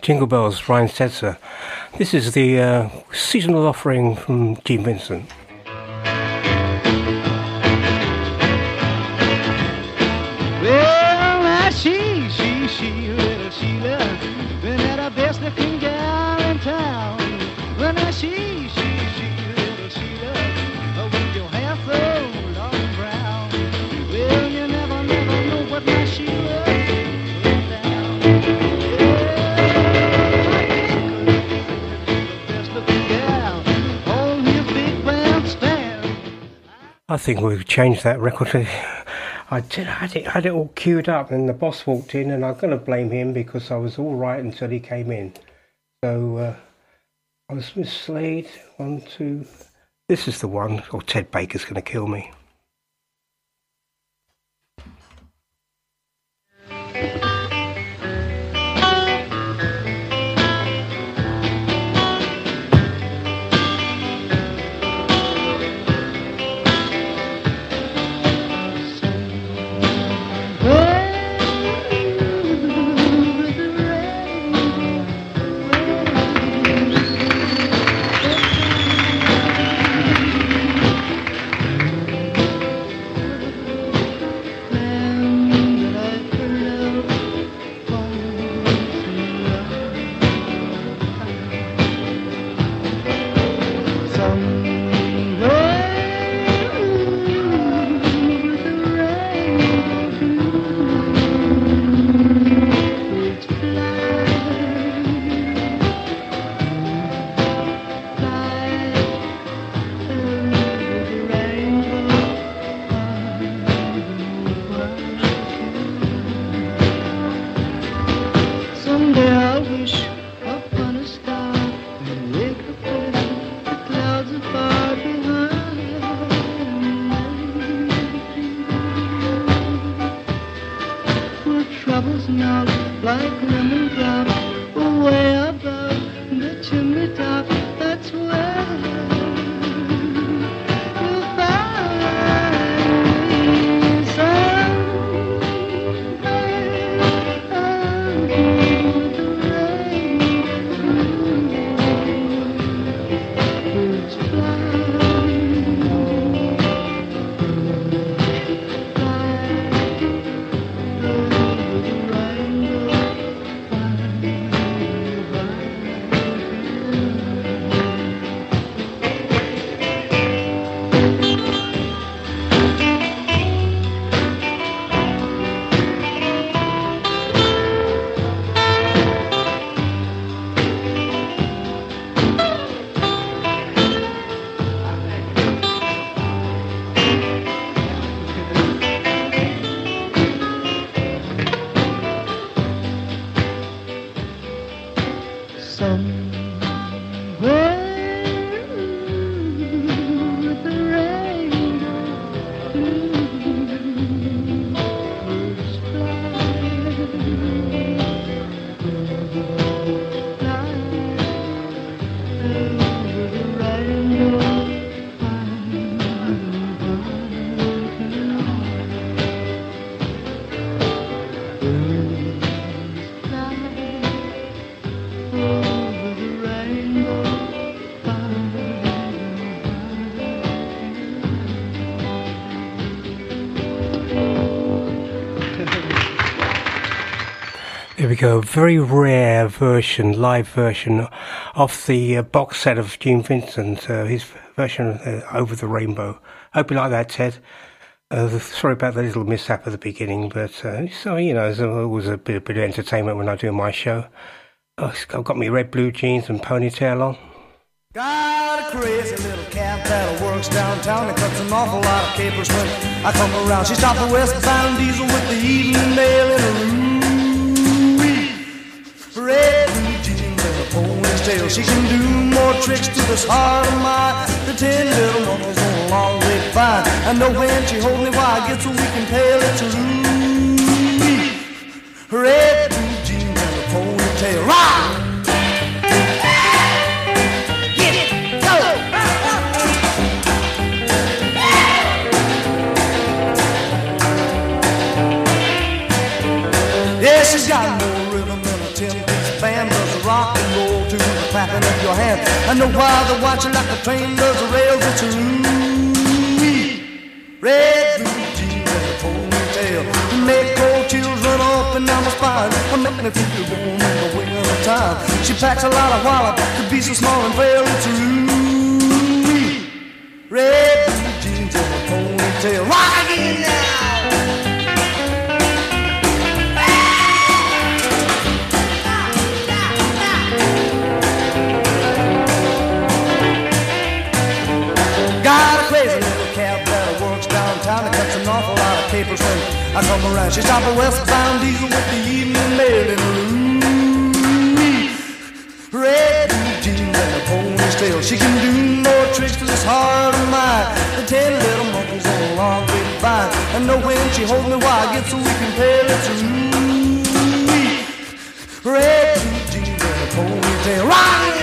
Jingle Bells, Brian Setzer. This is the uh, seasonal offering from Gene Vincent. think we've changed that record. *sighs* I did, had it had it all queued up, and the boss walked in, and I'm going to blame him because I was all right until he came in. So uh, I was misled. One, two. This is the one, or Ted Baker's going to kill me. We go. Very rare version, live version of the uh, box set of Gene Vincent, uh, his version of uh, Over the Rainbow. Hope you like that, Ted. Uh, sorry about the little mishap at the beginning, but uh, so you know, there's always a bit, a bit of entertainment when I do my show. Oh, I've got my red blue jeans and ponytail on. Got a crazy little cat that works downtown and cuts an awful lot of capers when I come around. The westbound diesel with the evening mail in her room. Red jeans and a ponytail. She can do more tricks to this heart of mine. The ten little monkeys on a long way fine. I know when she holds me while I get so weak and pale, it's room. Red jeans and a ponytail. Rock! I know why they're watching like a train does the rails. It's a red blue jeans and a ponytail. Make cold chills run up and down my spine. I make me feel warm in the winter time. She packs a lot of wallop to be so small and frail. It's a red blue jeans and a ponytail. Rock again now. I come around. She stopped a westbound diesel with the evening mail in her. Red jeans and a ponytail. She can do more tricks to this heart of mine. The ten little monkeys on a long grapevine. I know when she holds me while I get so weak and pale. It's room. Red jeans and a ponytail. Rock!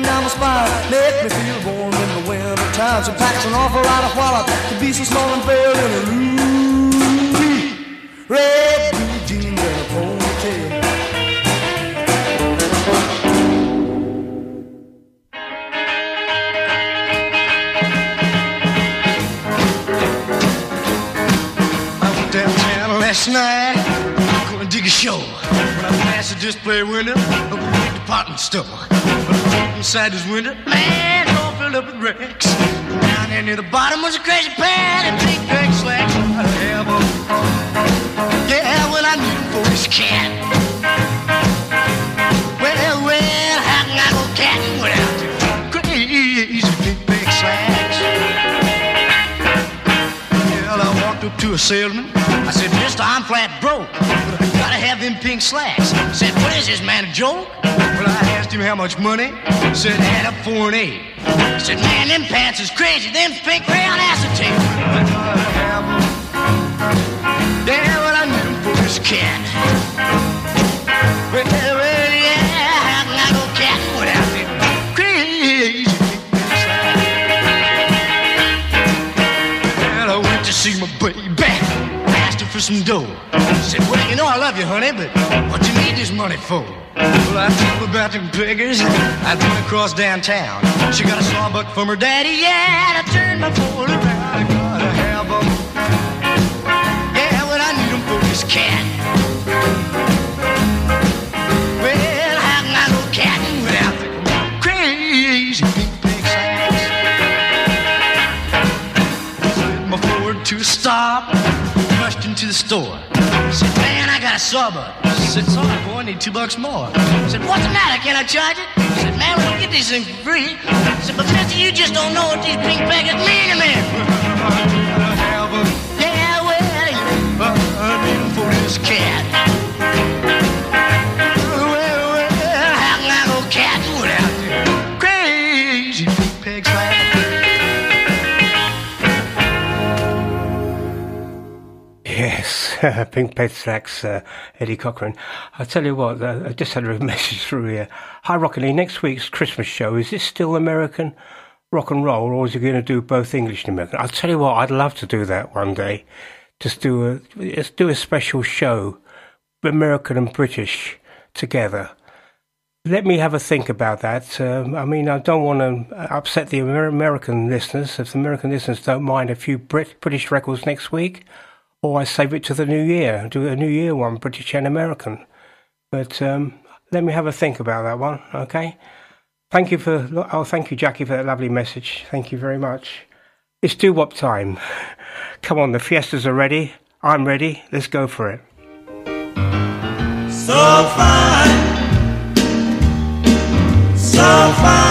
Run up and down my spine, make me feel warm in the winter time. She packs an awful lot of wallop to be so small and frail in a room. Red blue jeans and a ponytail. Last night, gonna dig a show. When I passed the display window department store, but inside this window, man, it's all filled up with wrecks. Down there near the bottom was a crazy pair of big big slacks. Yeah, well I need 'em for this cat. Well, well, how can I go catting without I to a salesman. I said, Mister, I'm flat broke. I gotta have them pink slacks. Said, what is this, man, a joke? Well, I asked him how much money. Said, add up four and eight. Said, man, them pants is crazy. Them pink rayon acetate. I. Yeah, well, I 'em for this cat. Well, for some dough. Said, well, you know I love you, honey, but what you need this money for? Well, I told her about them beggars. I went across downtown. She got a sawbuck from her daddy. Yeah, and I turned my fool around. I gotta have 'em. Yeah, well, I need 'em for this cat. Man, I. Said, sorry, boy, I need two bucks more. I Said, what's the matter? Can I charge it? I Said, man, we don't get these things for free. Said, but mister, you just don't know what these pink packets mean to me. Yeah, well, I need for this cat. *laughs* Pink Peg uh, Eddie Cochran. I tell you what, uh, I just had a *laughs* message through here. Hi, Rockin Lee. Next week's Christmas show, is this still American rock and roll, or is it going to do both English and American? I'll tell you what, I'd love to do that one day. Just do a, just do a special show, American and British together. Let me have a think about that. Um, I mean, I don't want to upset the American listeners. If the American listeners don't mind a few Brit- British records next week, or I save it to the new year, do a new year one, British and American. But um, let me have a think about that one, okay? Thank you for, oh, thank you, Jackie, for that lovely message. Thank you very much. It's doo wop time. *laughs* Come on, the Fiestas are ready. I'm ready. Let's go for it. So fine. So fine.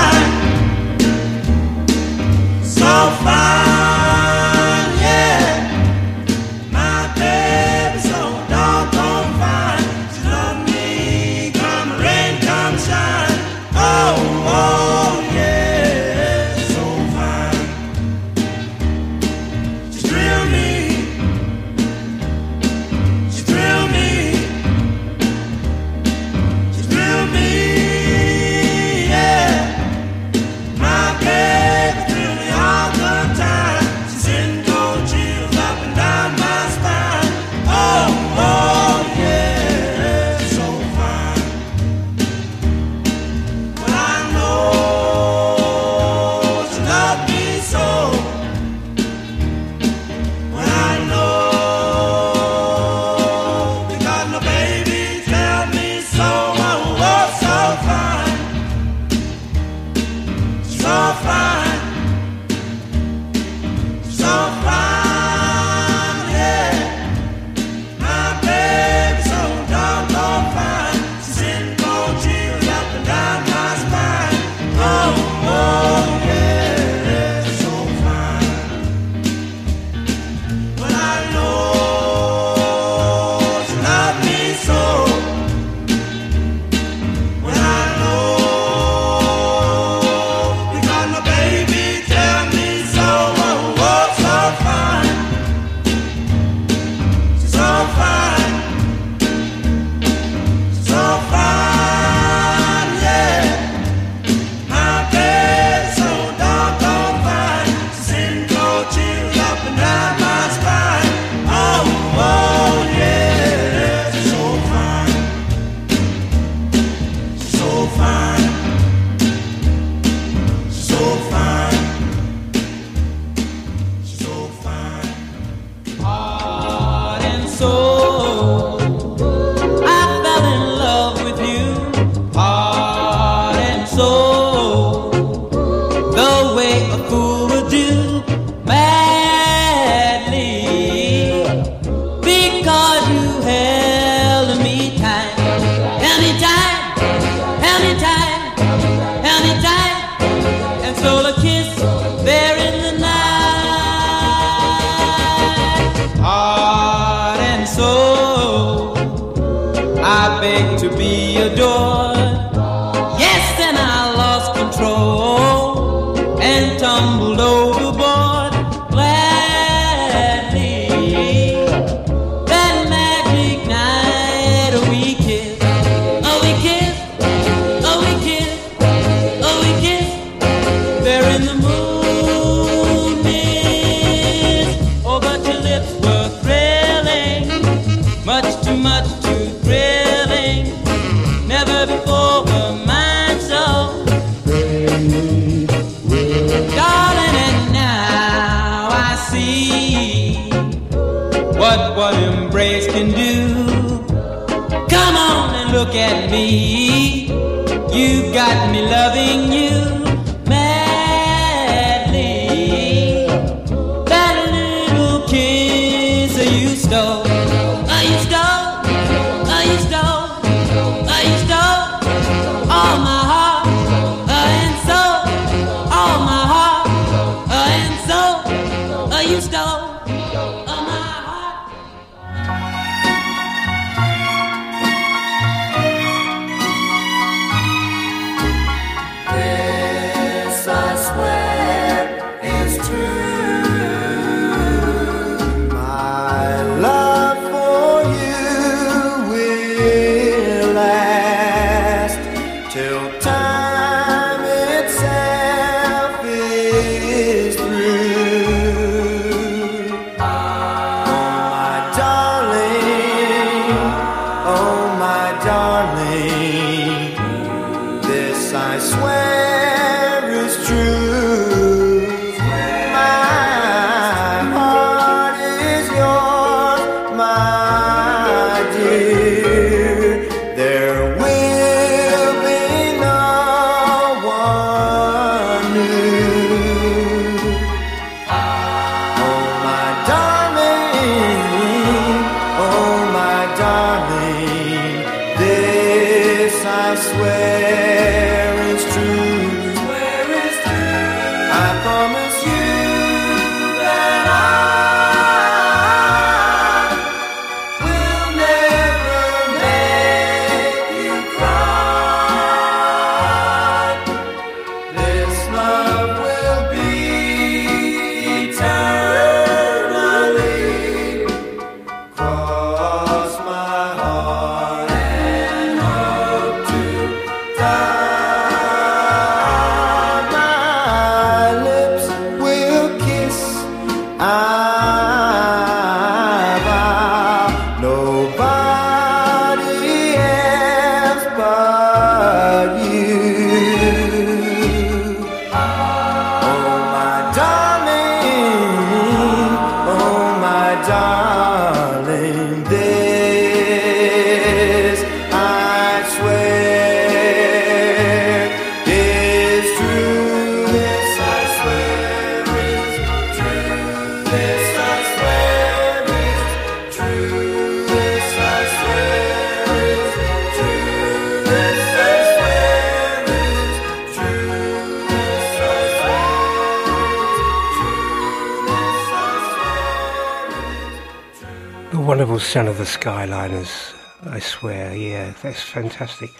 Sound of the Skyliners, I swear, yeah, that's fantastic.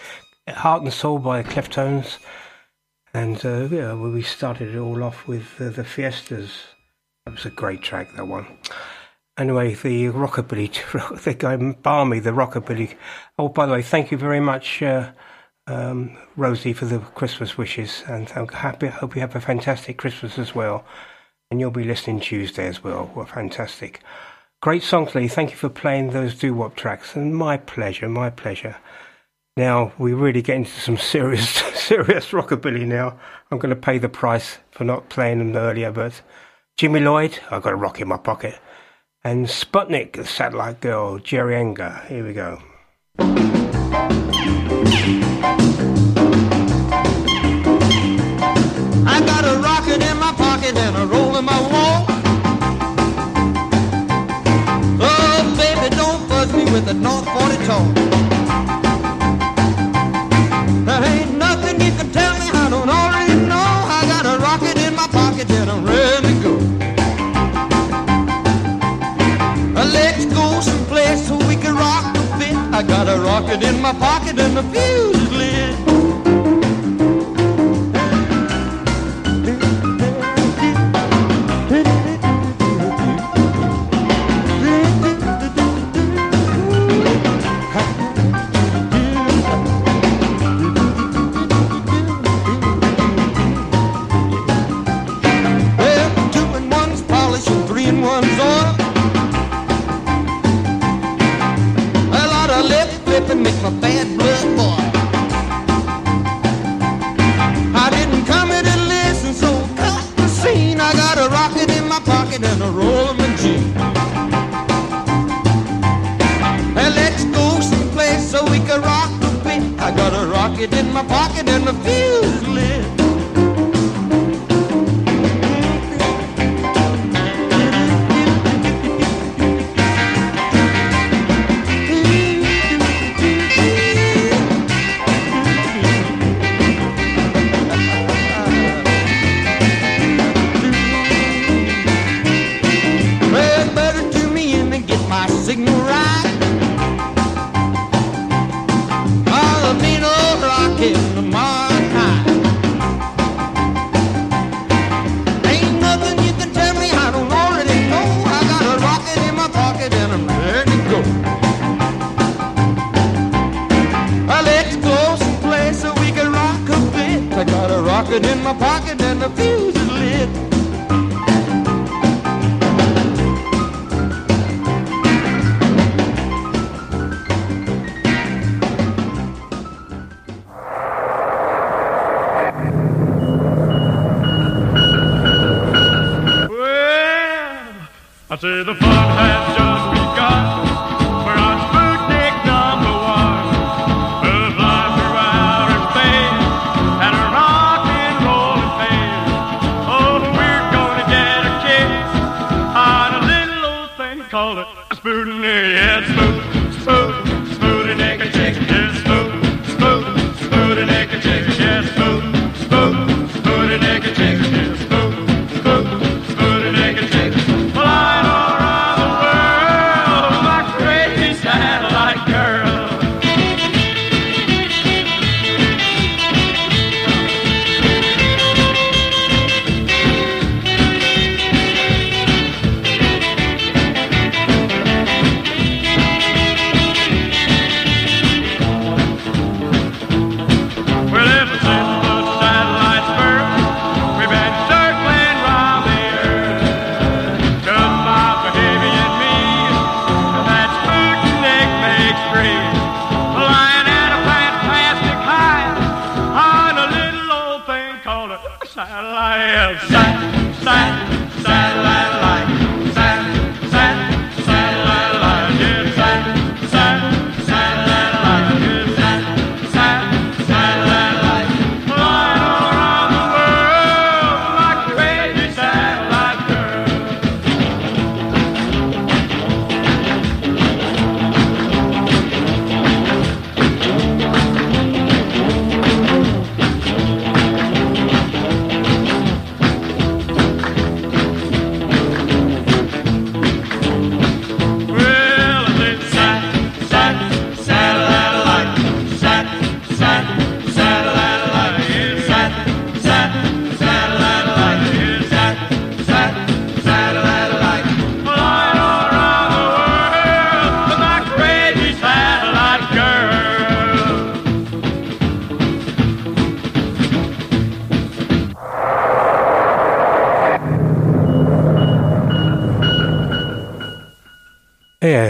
Heart and Soul by Cleftones, and uh, yeah, we started it all off with uh, the Fiestas. That was a great track, that one. Anyway, the rockabilly, *laughs* the guy balmy, the rockabilly. Oh, by the way, thank you very much, uh, um, Rosie, for the Christmas wishes, and happy. Hope you have a fantastic Christmas as well. And you'll be listening Tuesday as well. Well, fantastic. Great songs, Lee. Thank you for playing those doo wop tracks. And my pleasure, my pleasure. Now we really get into some *laughs* serious, serious rockabilly. Now I'm going to pay the price for not playing them earlier. But Jimmy Lloyd, I've got a rock in my pocket, and Sputnik, the Satellite Girl, Jerry Engler. Here we go. A North 40 tone. There ain't nothing you can tell me I don't already know. I got a rocket in my pocket and I'm ready to go. Let's go someplace so we can rock a bit. I got a rocket in my pocket and the fuse in my pocket and the fuse bullet in my pocket and the fuse is lit. Well, I say the fun has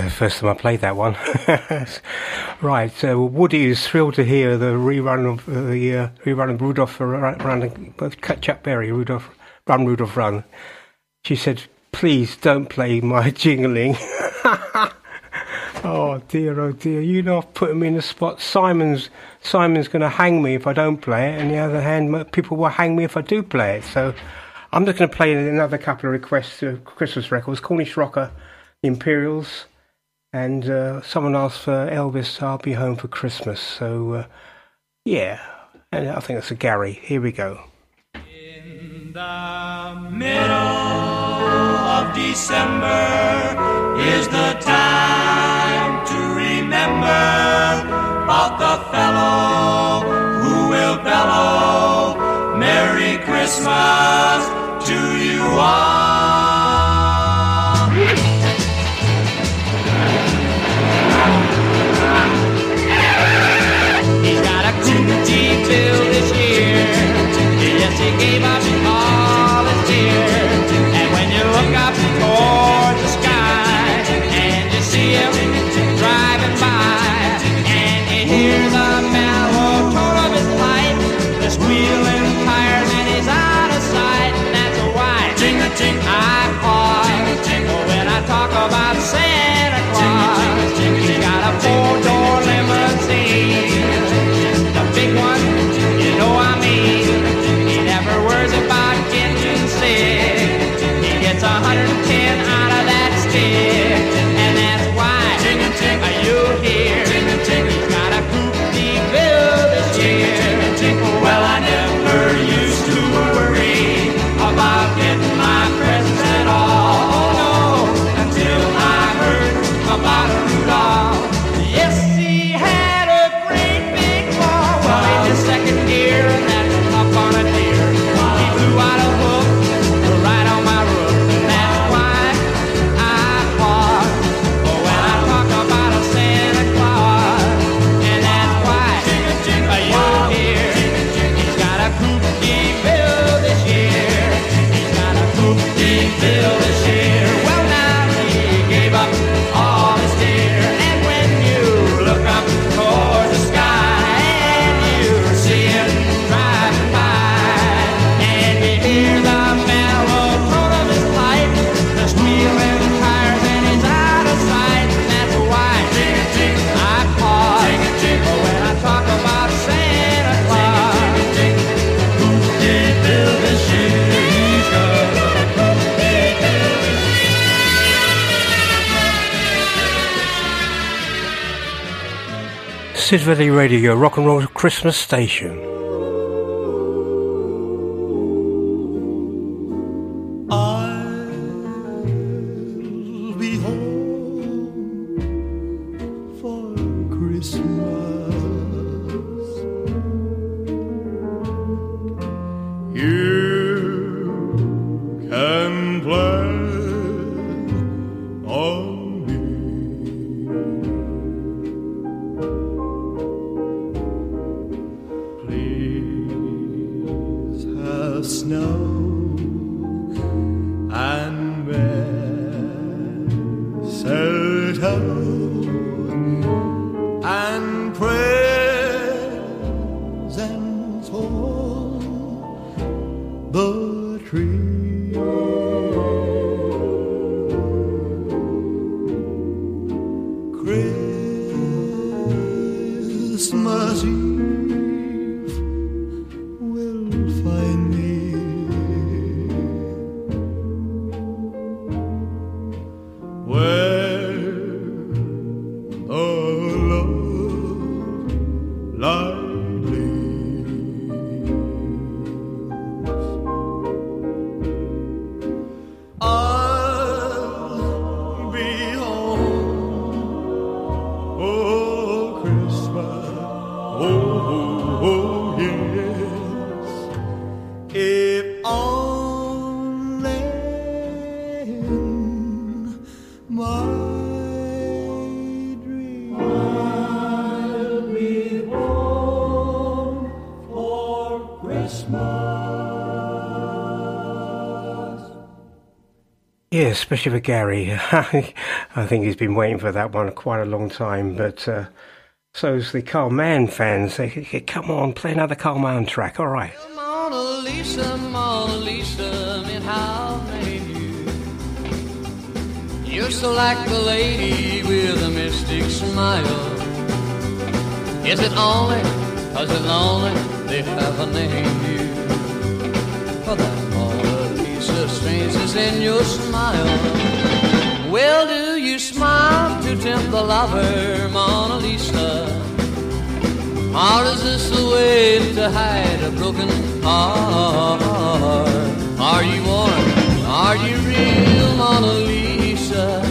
First time I played that one. *laughs* right, so Woody is thrilled to hear the rerun of uh, the uh, rerun of Rudolph Run, Chuck Berry, Rudolph Run, Rudolph Run. She said, "Please don't play my *laughs* jingling." *laughs* oh dear, oh dear! You know, I've put him in the spot. Simon's Simon's going to hang me if I don't play it, and the other hand, people will hang me if I do play it. So I'm just going to play another couple of requests, uh, Christmas records. Cornish Rocker, the Imperials, and uh, someone asked for Elvis. I'll be home for Christmas. So uh, yeah, and I think that's a Gary. Here we go. In the middle of December is the time to remember about the fellow who will bellow Merry Christmas to you all. Yes, he gave us This is Valley Radio, rock and roll Christmas station. Especially for Gary. *laughs* I think he's been waiting for that one quite a long time, but uh, so's the Carl Mann fans. They, they- come on, play another Carl Mann track. All right. Mona Lisa, Mona Lisa, meant how made you? You're so like the lady with a mystic smile. Is it only, it's lonely, they haven't named you? For that strangeness in your smile. Well, do you smile to tempt the lover, Mona Lisa? Or is this a way to hide a broken heart? Are you warm? Are you real, Mona Lisa?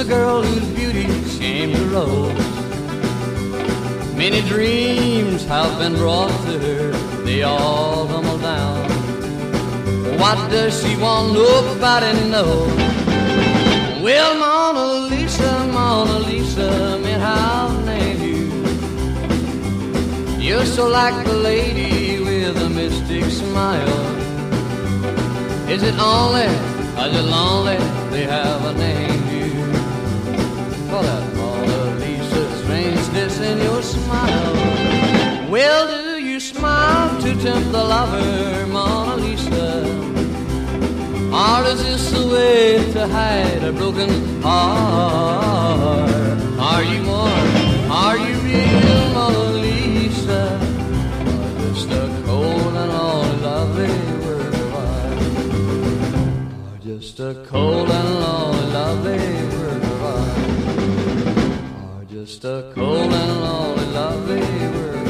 A girl whose beauty seems a rose. Many dreams have been brought to her, they all tumble down. What does she want? Nobody knows. Well, Mona Lisa, Mona Lisa, meant how name you. You're so like the lady with a mystic smile. Is it only, is it lonely they haven't named you? Well, do you smile to tempt the lover, Mona Lisa? Or is this a way to hide a broken heart? Are you warm? Are you real, Mona Lisa? Or just a cold and lonely, lovely work of art? Or just a cold and lonely, lovely work of art? Or just a cold and lonely, lovely work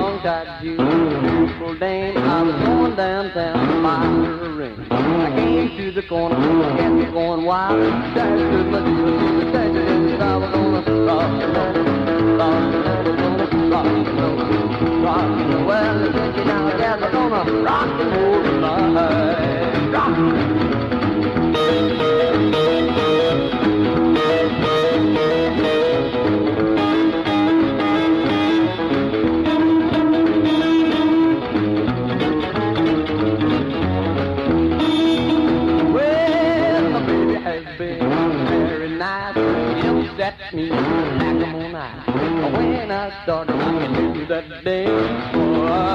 Jew, beautiful dame, I was going downtown to buy her ring. I came to the corner, get me going wild. Dash to my the danger in the car. We're gonna rock and roll, rock and rock and roll, rock and. Well, we're gonna rock and roll tonight. Rock. At me I'm on ice. When I started rocking to that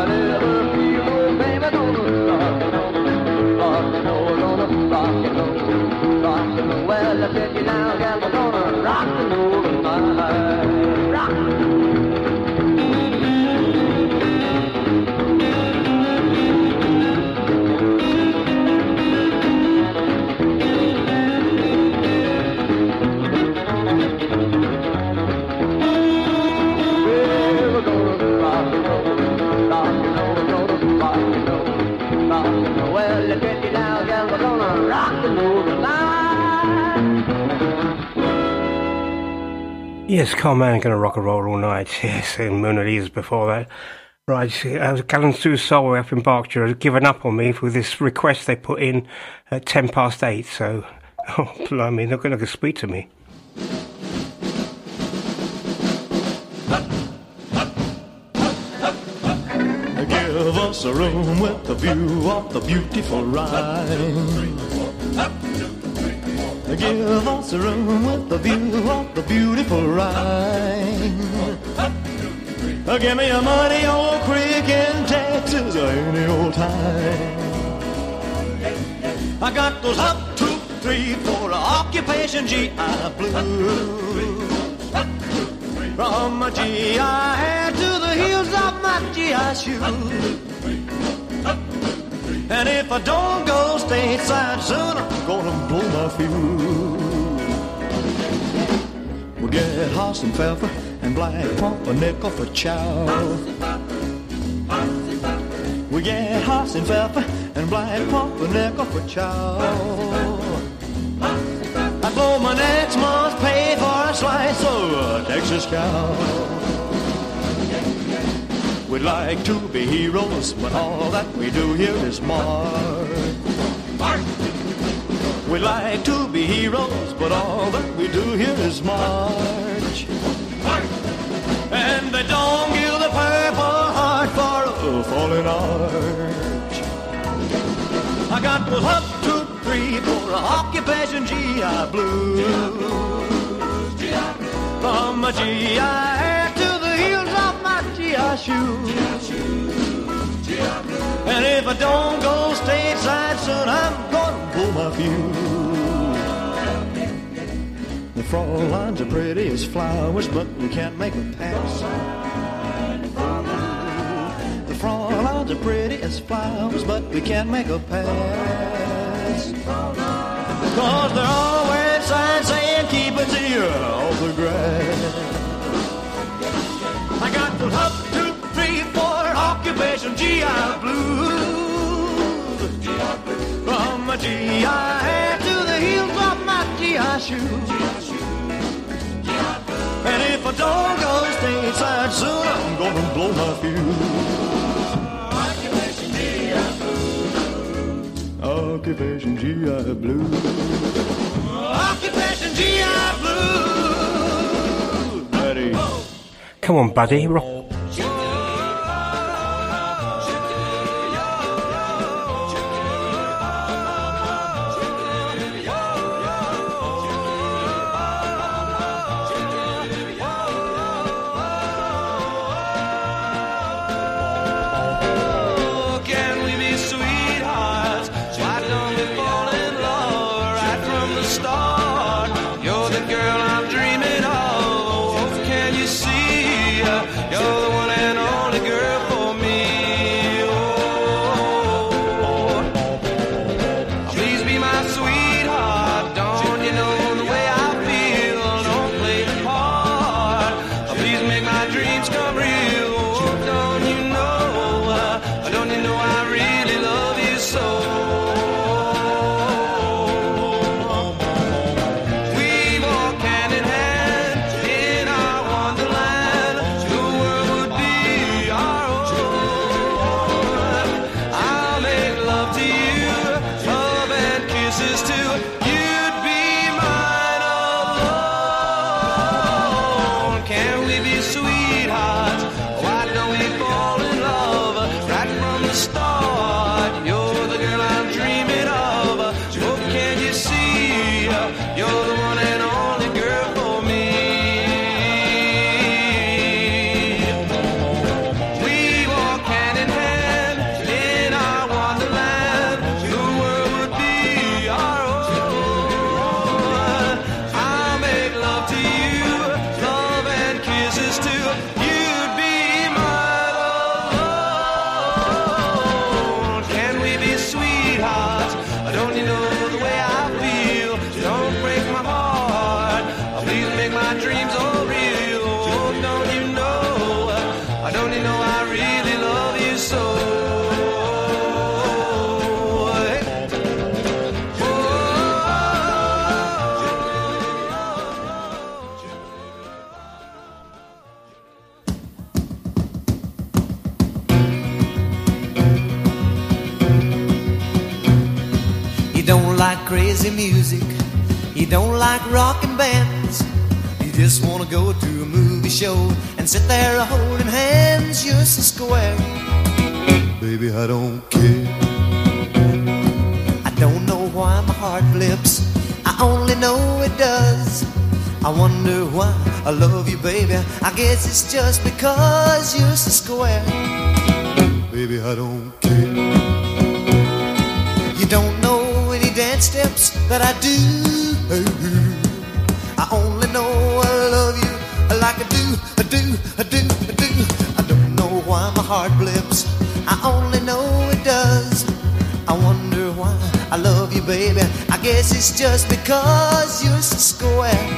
never feel no baby gonna rock and roll, rock and roll, gonna rock and roll, rock and roll. Well, I said you now, gal, we're gonna rock and roll tonight. Yes, Carl Mann going to rock and roll all night. *laughs* Yes, and Mona Lisa before that. Right, uh, Gallon Sue Soul up in Berkshire have given up on me for this request they put in at 10 past 8, so, *laughs* oh, blimey, they're going to speak to me. Give us a room with a view of the beautiful Rhine. Give us a room with a view of the beautiful Rhine. Give me a money, old creek in Texas any old time. I got those up, two, three, four occupation GI blues. From my GI hair to the heels of my GI shoes. And if I don't go stateside soon, I'm gonna blow my fuse. We'll get hasenpfeffer and Black Pumpernickel for chow. We get hasenpfeffer and Black Pumpernickel for chow. I blow my next month's pay for a slice of a Texas cow. We'd like to be heroes, but all that we do here is march. We'd like to be heroes, but all that we do here is march. And they don't give the Purple Heart for a fallen arch. I got those up two, three, four occupation GI blues. From my GI GI shoes. And if I don't go stateside soon, I'm gonna blow my fuse. The Fräuleins are pretty as flowers, but we can't make a pass. The Fräuleins are pretty as flowers, but we can't make a pass. Cause they're always sign saying keep it here off the grass. I got the up, four occupation GI blues. From my GI to the heels of my GI shoes. And if I don't go stateside soon, I'm gonna blow my fuse. Occupation GI blues. Occupation GI blues. Buddy. Come on, buddy, rock. Like rockin' bands. You just wanna go to a movie show and sit there holding hands You're so square. Baby, I don't care. I don't know why my heart flips. I only know it does. I wonder why I love you, baby. I guess it's just because you're so square. Baby, I don't care. You don't know any dance steps that I do. Heart blips. I only know it does. I wonder why I love you, baby. I guess it's just because you're so square.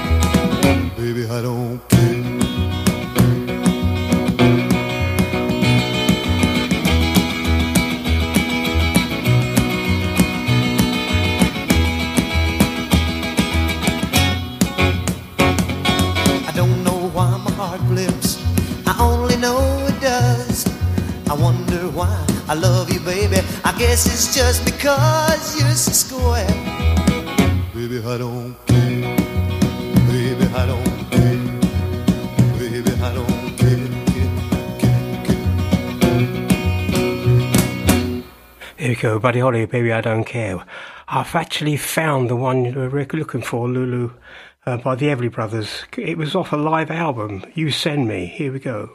Buddy Holly, Baby I Don't Care. I've actually found the one we're looking for, Lulu, uh, by the Everly Brothers. It was off a live album, You Send Me. Here we go.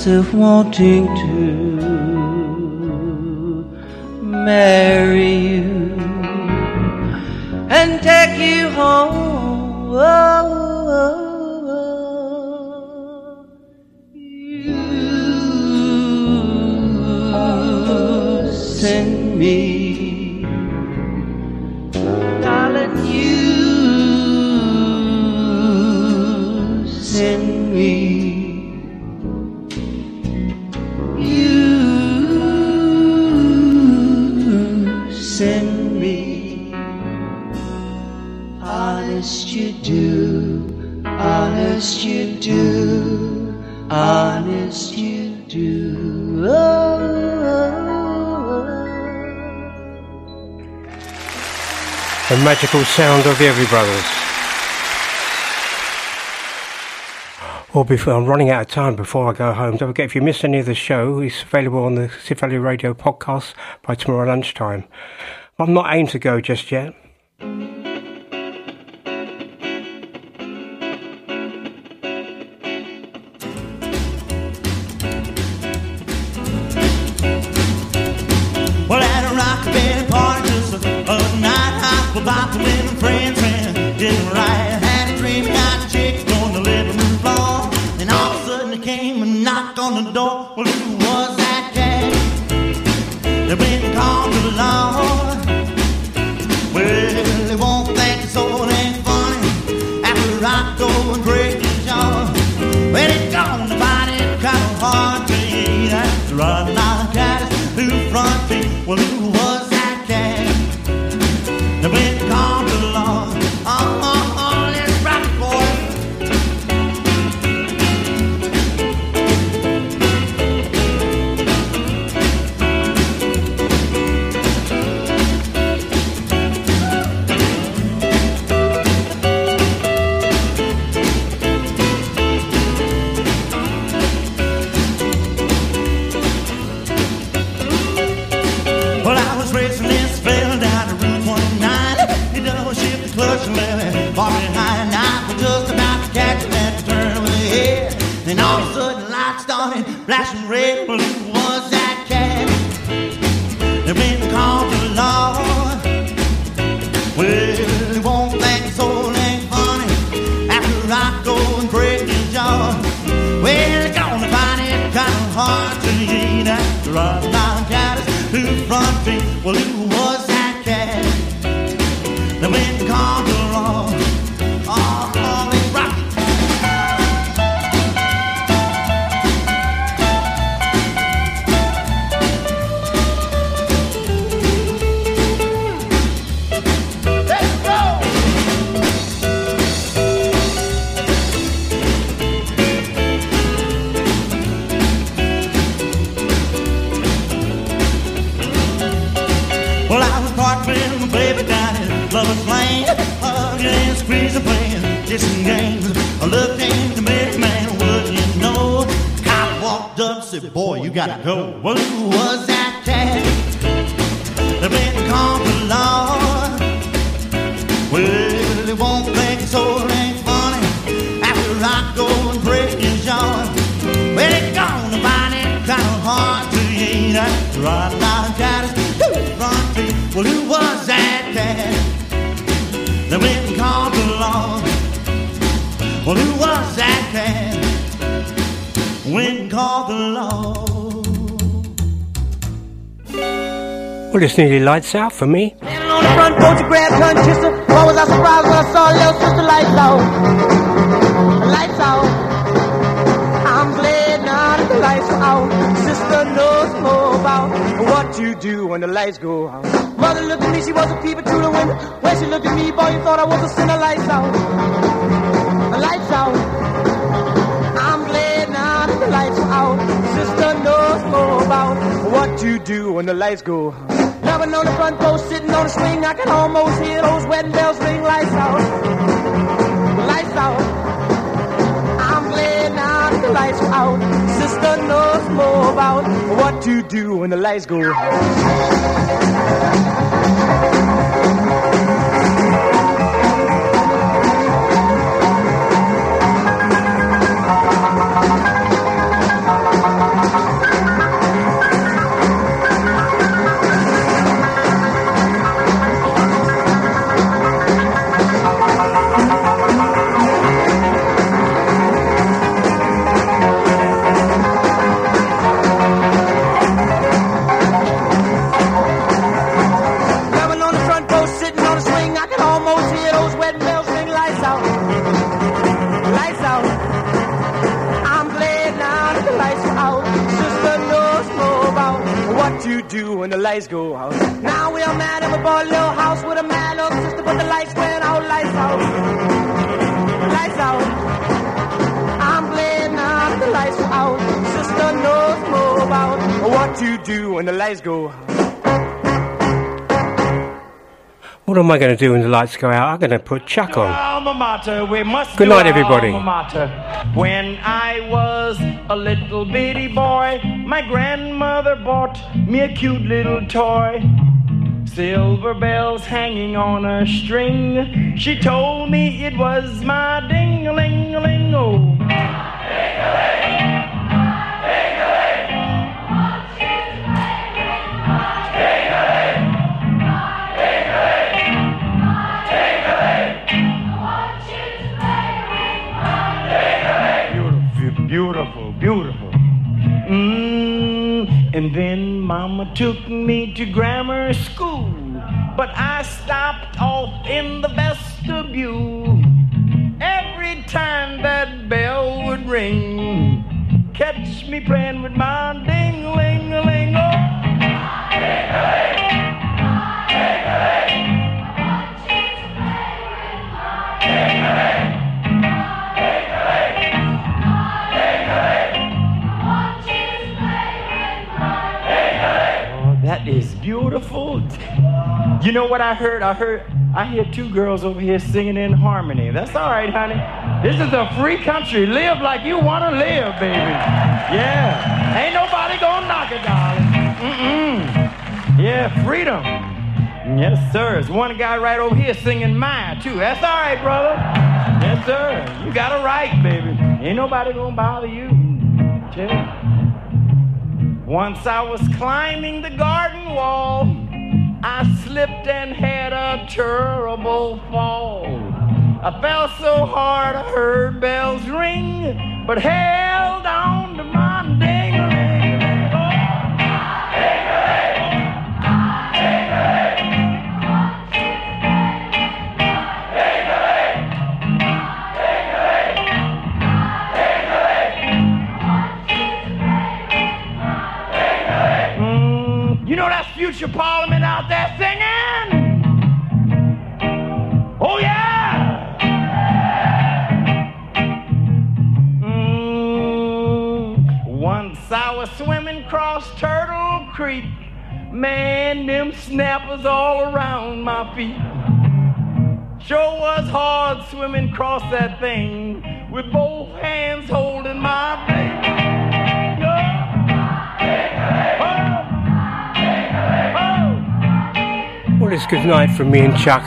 Myself wanting to sound of the Everly Brothers. Well, before I'm running out of time before I go home. Don't forget if you missed any of the show, it's available on the Civali Radio podcast by tomorrow lunchtime. I'm not aiming to go just yet. about the living friends and didn't right. Had a dream, got chick on the living floor. And all of a sudden there came a knock on the door. Well, who was that cat They went and called the law? definitely lights out for me. you do when the lights go out. Mother looked at me, she was a peeper through the window. When she looked at me, boy, you thought I was a sinner. Lights out. The lights out. I'm glad now that the lights are out. Sister knows more about what you do when the lights go out sitting on the front post, sitting on the swing. I can almost hear those wedding bells ring. Lights out, lights out. I'm glad now the lights out. Sister knows more about what to do when the lights go out. Am I going to do when the lights go out? I'm going to put Chuck on. Mater, Good night, everybody. When I was a little bitty boy, my grandmother bought me a cute little toy. Silver bells hanging on a string. She told me it was my I heard? I heard I hear two girls over here singing in harmony. That's all right, honey. This is a free country. Live like you want to live, baby. Yeah. Ain't nobody gonna knock it, darling. Mm-mm. Yeah, freedom. Yes, sir. There's one guy right over here singing mine, too. That's all right, brother. Yes, sir. You got a right, baby. Ain't nobody gonna bother you. You. Once I was climbing the garden wall, and had a terrible fall. I fell so hard I heard bells ring, but held that thing with both hands holding my baby. Well, it's good night from me and Chuck.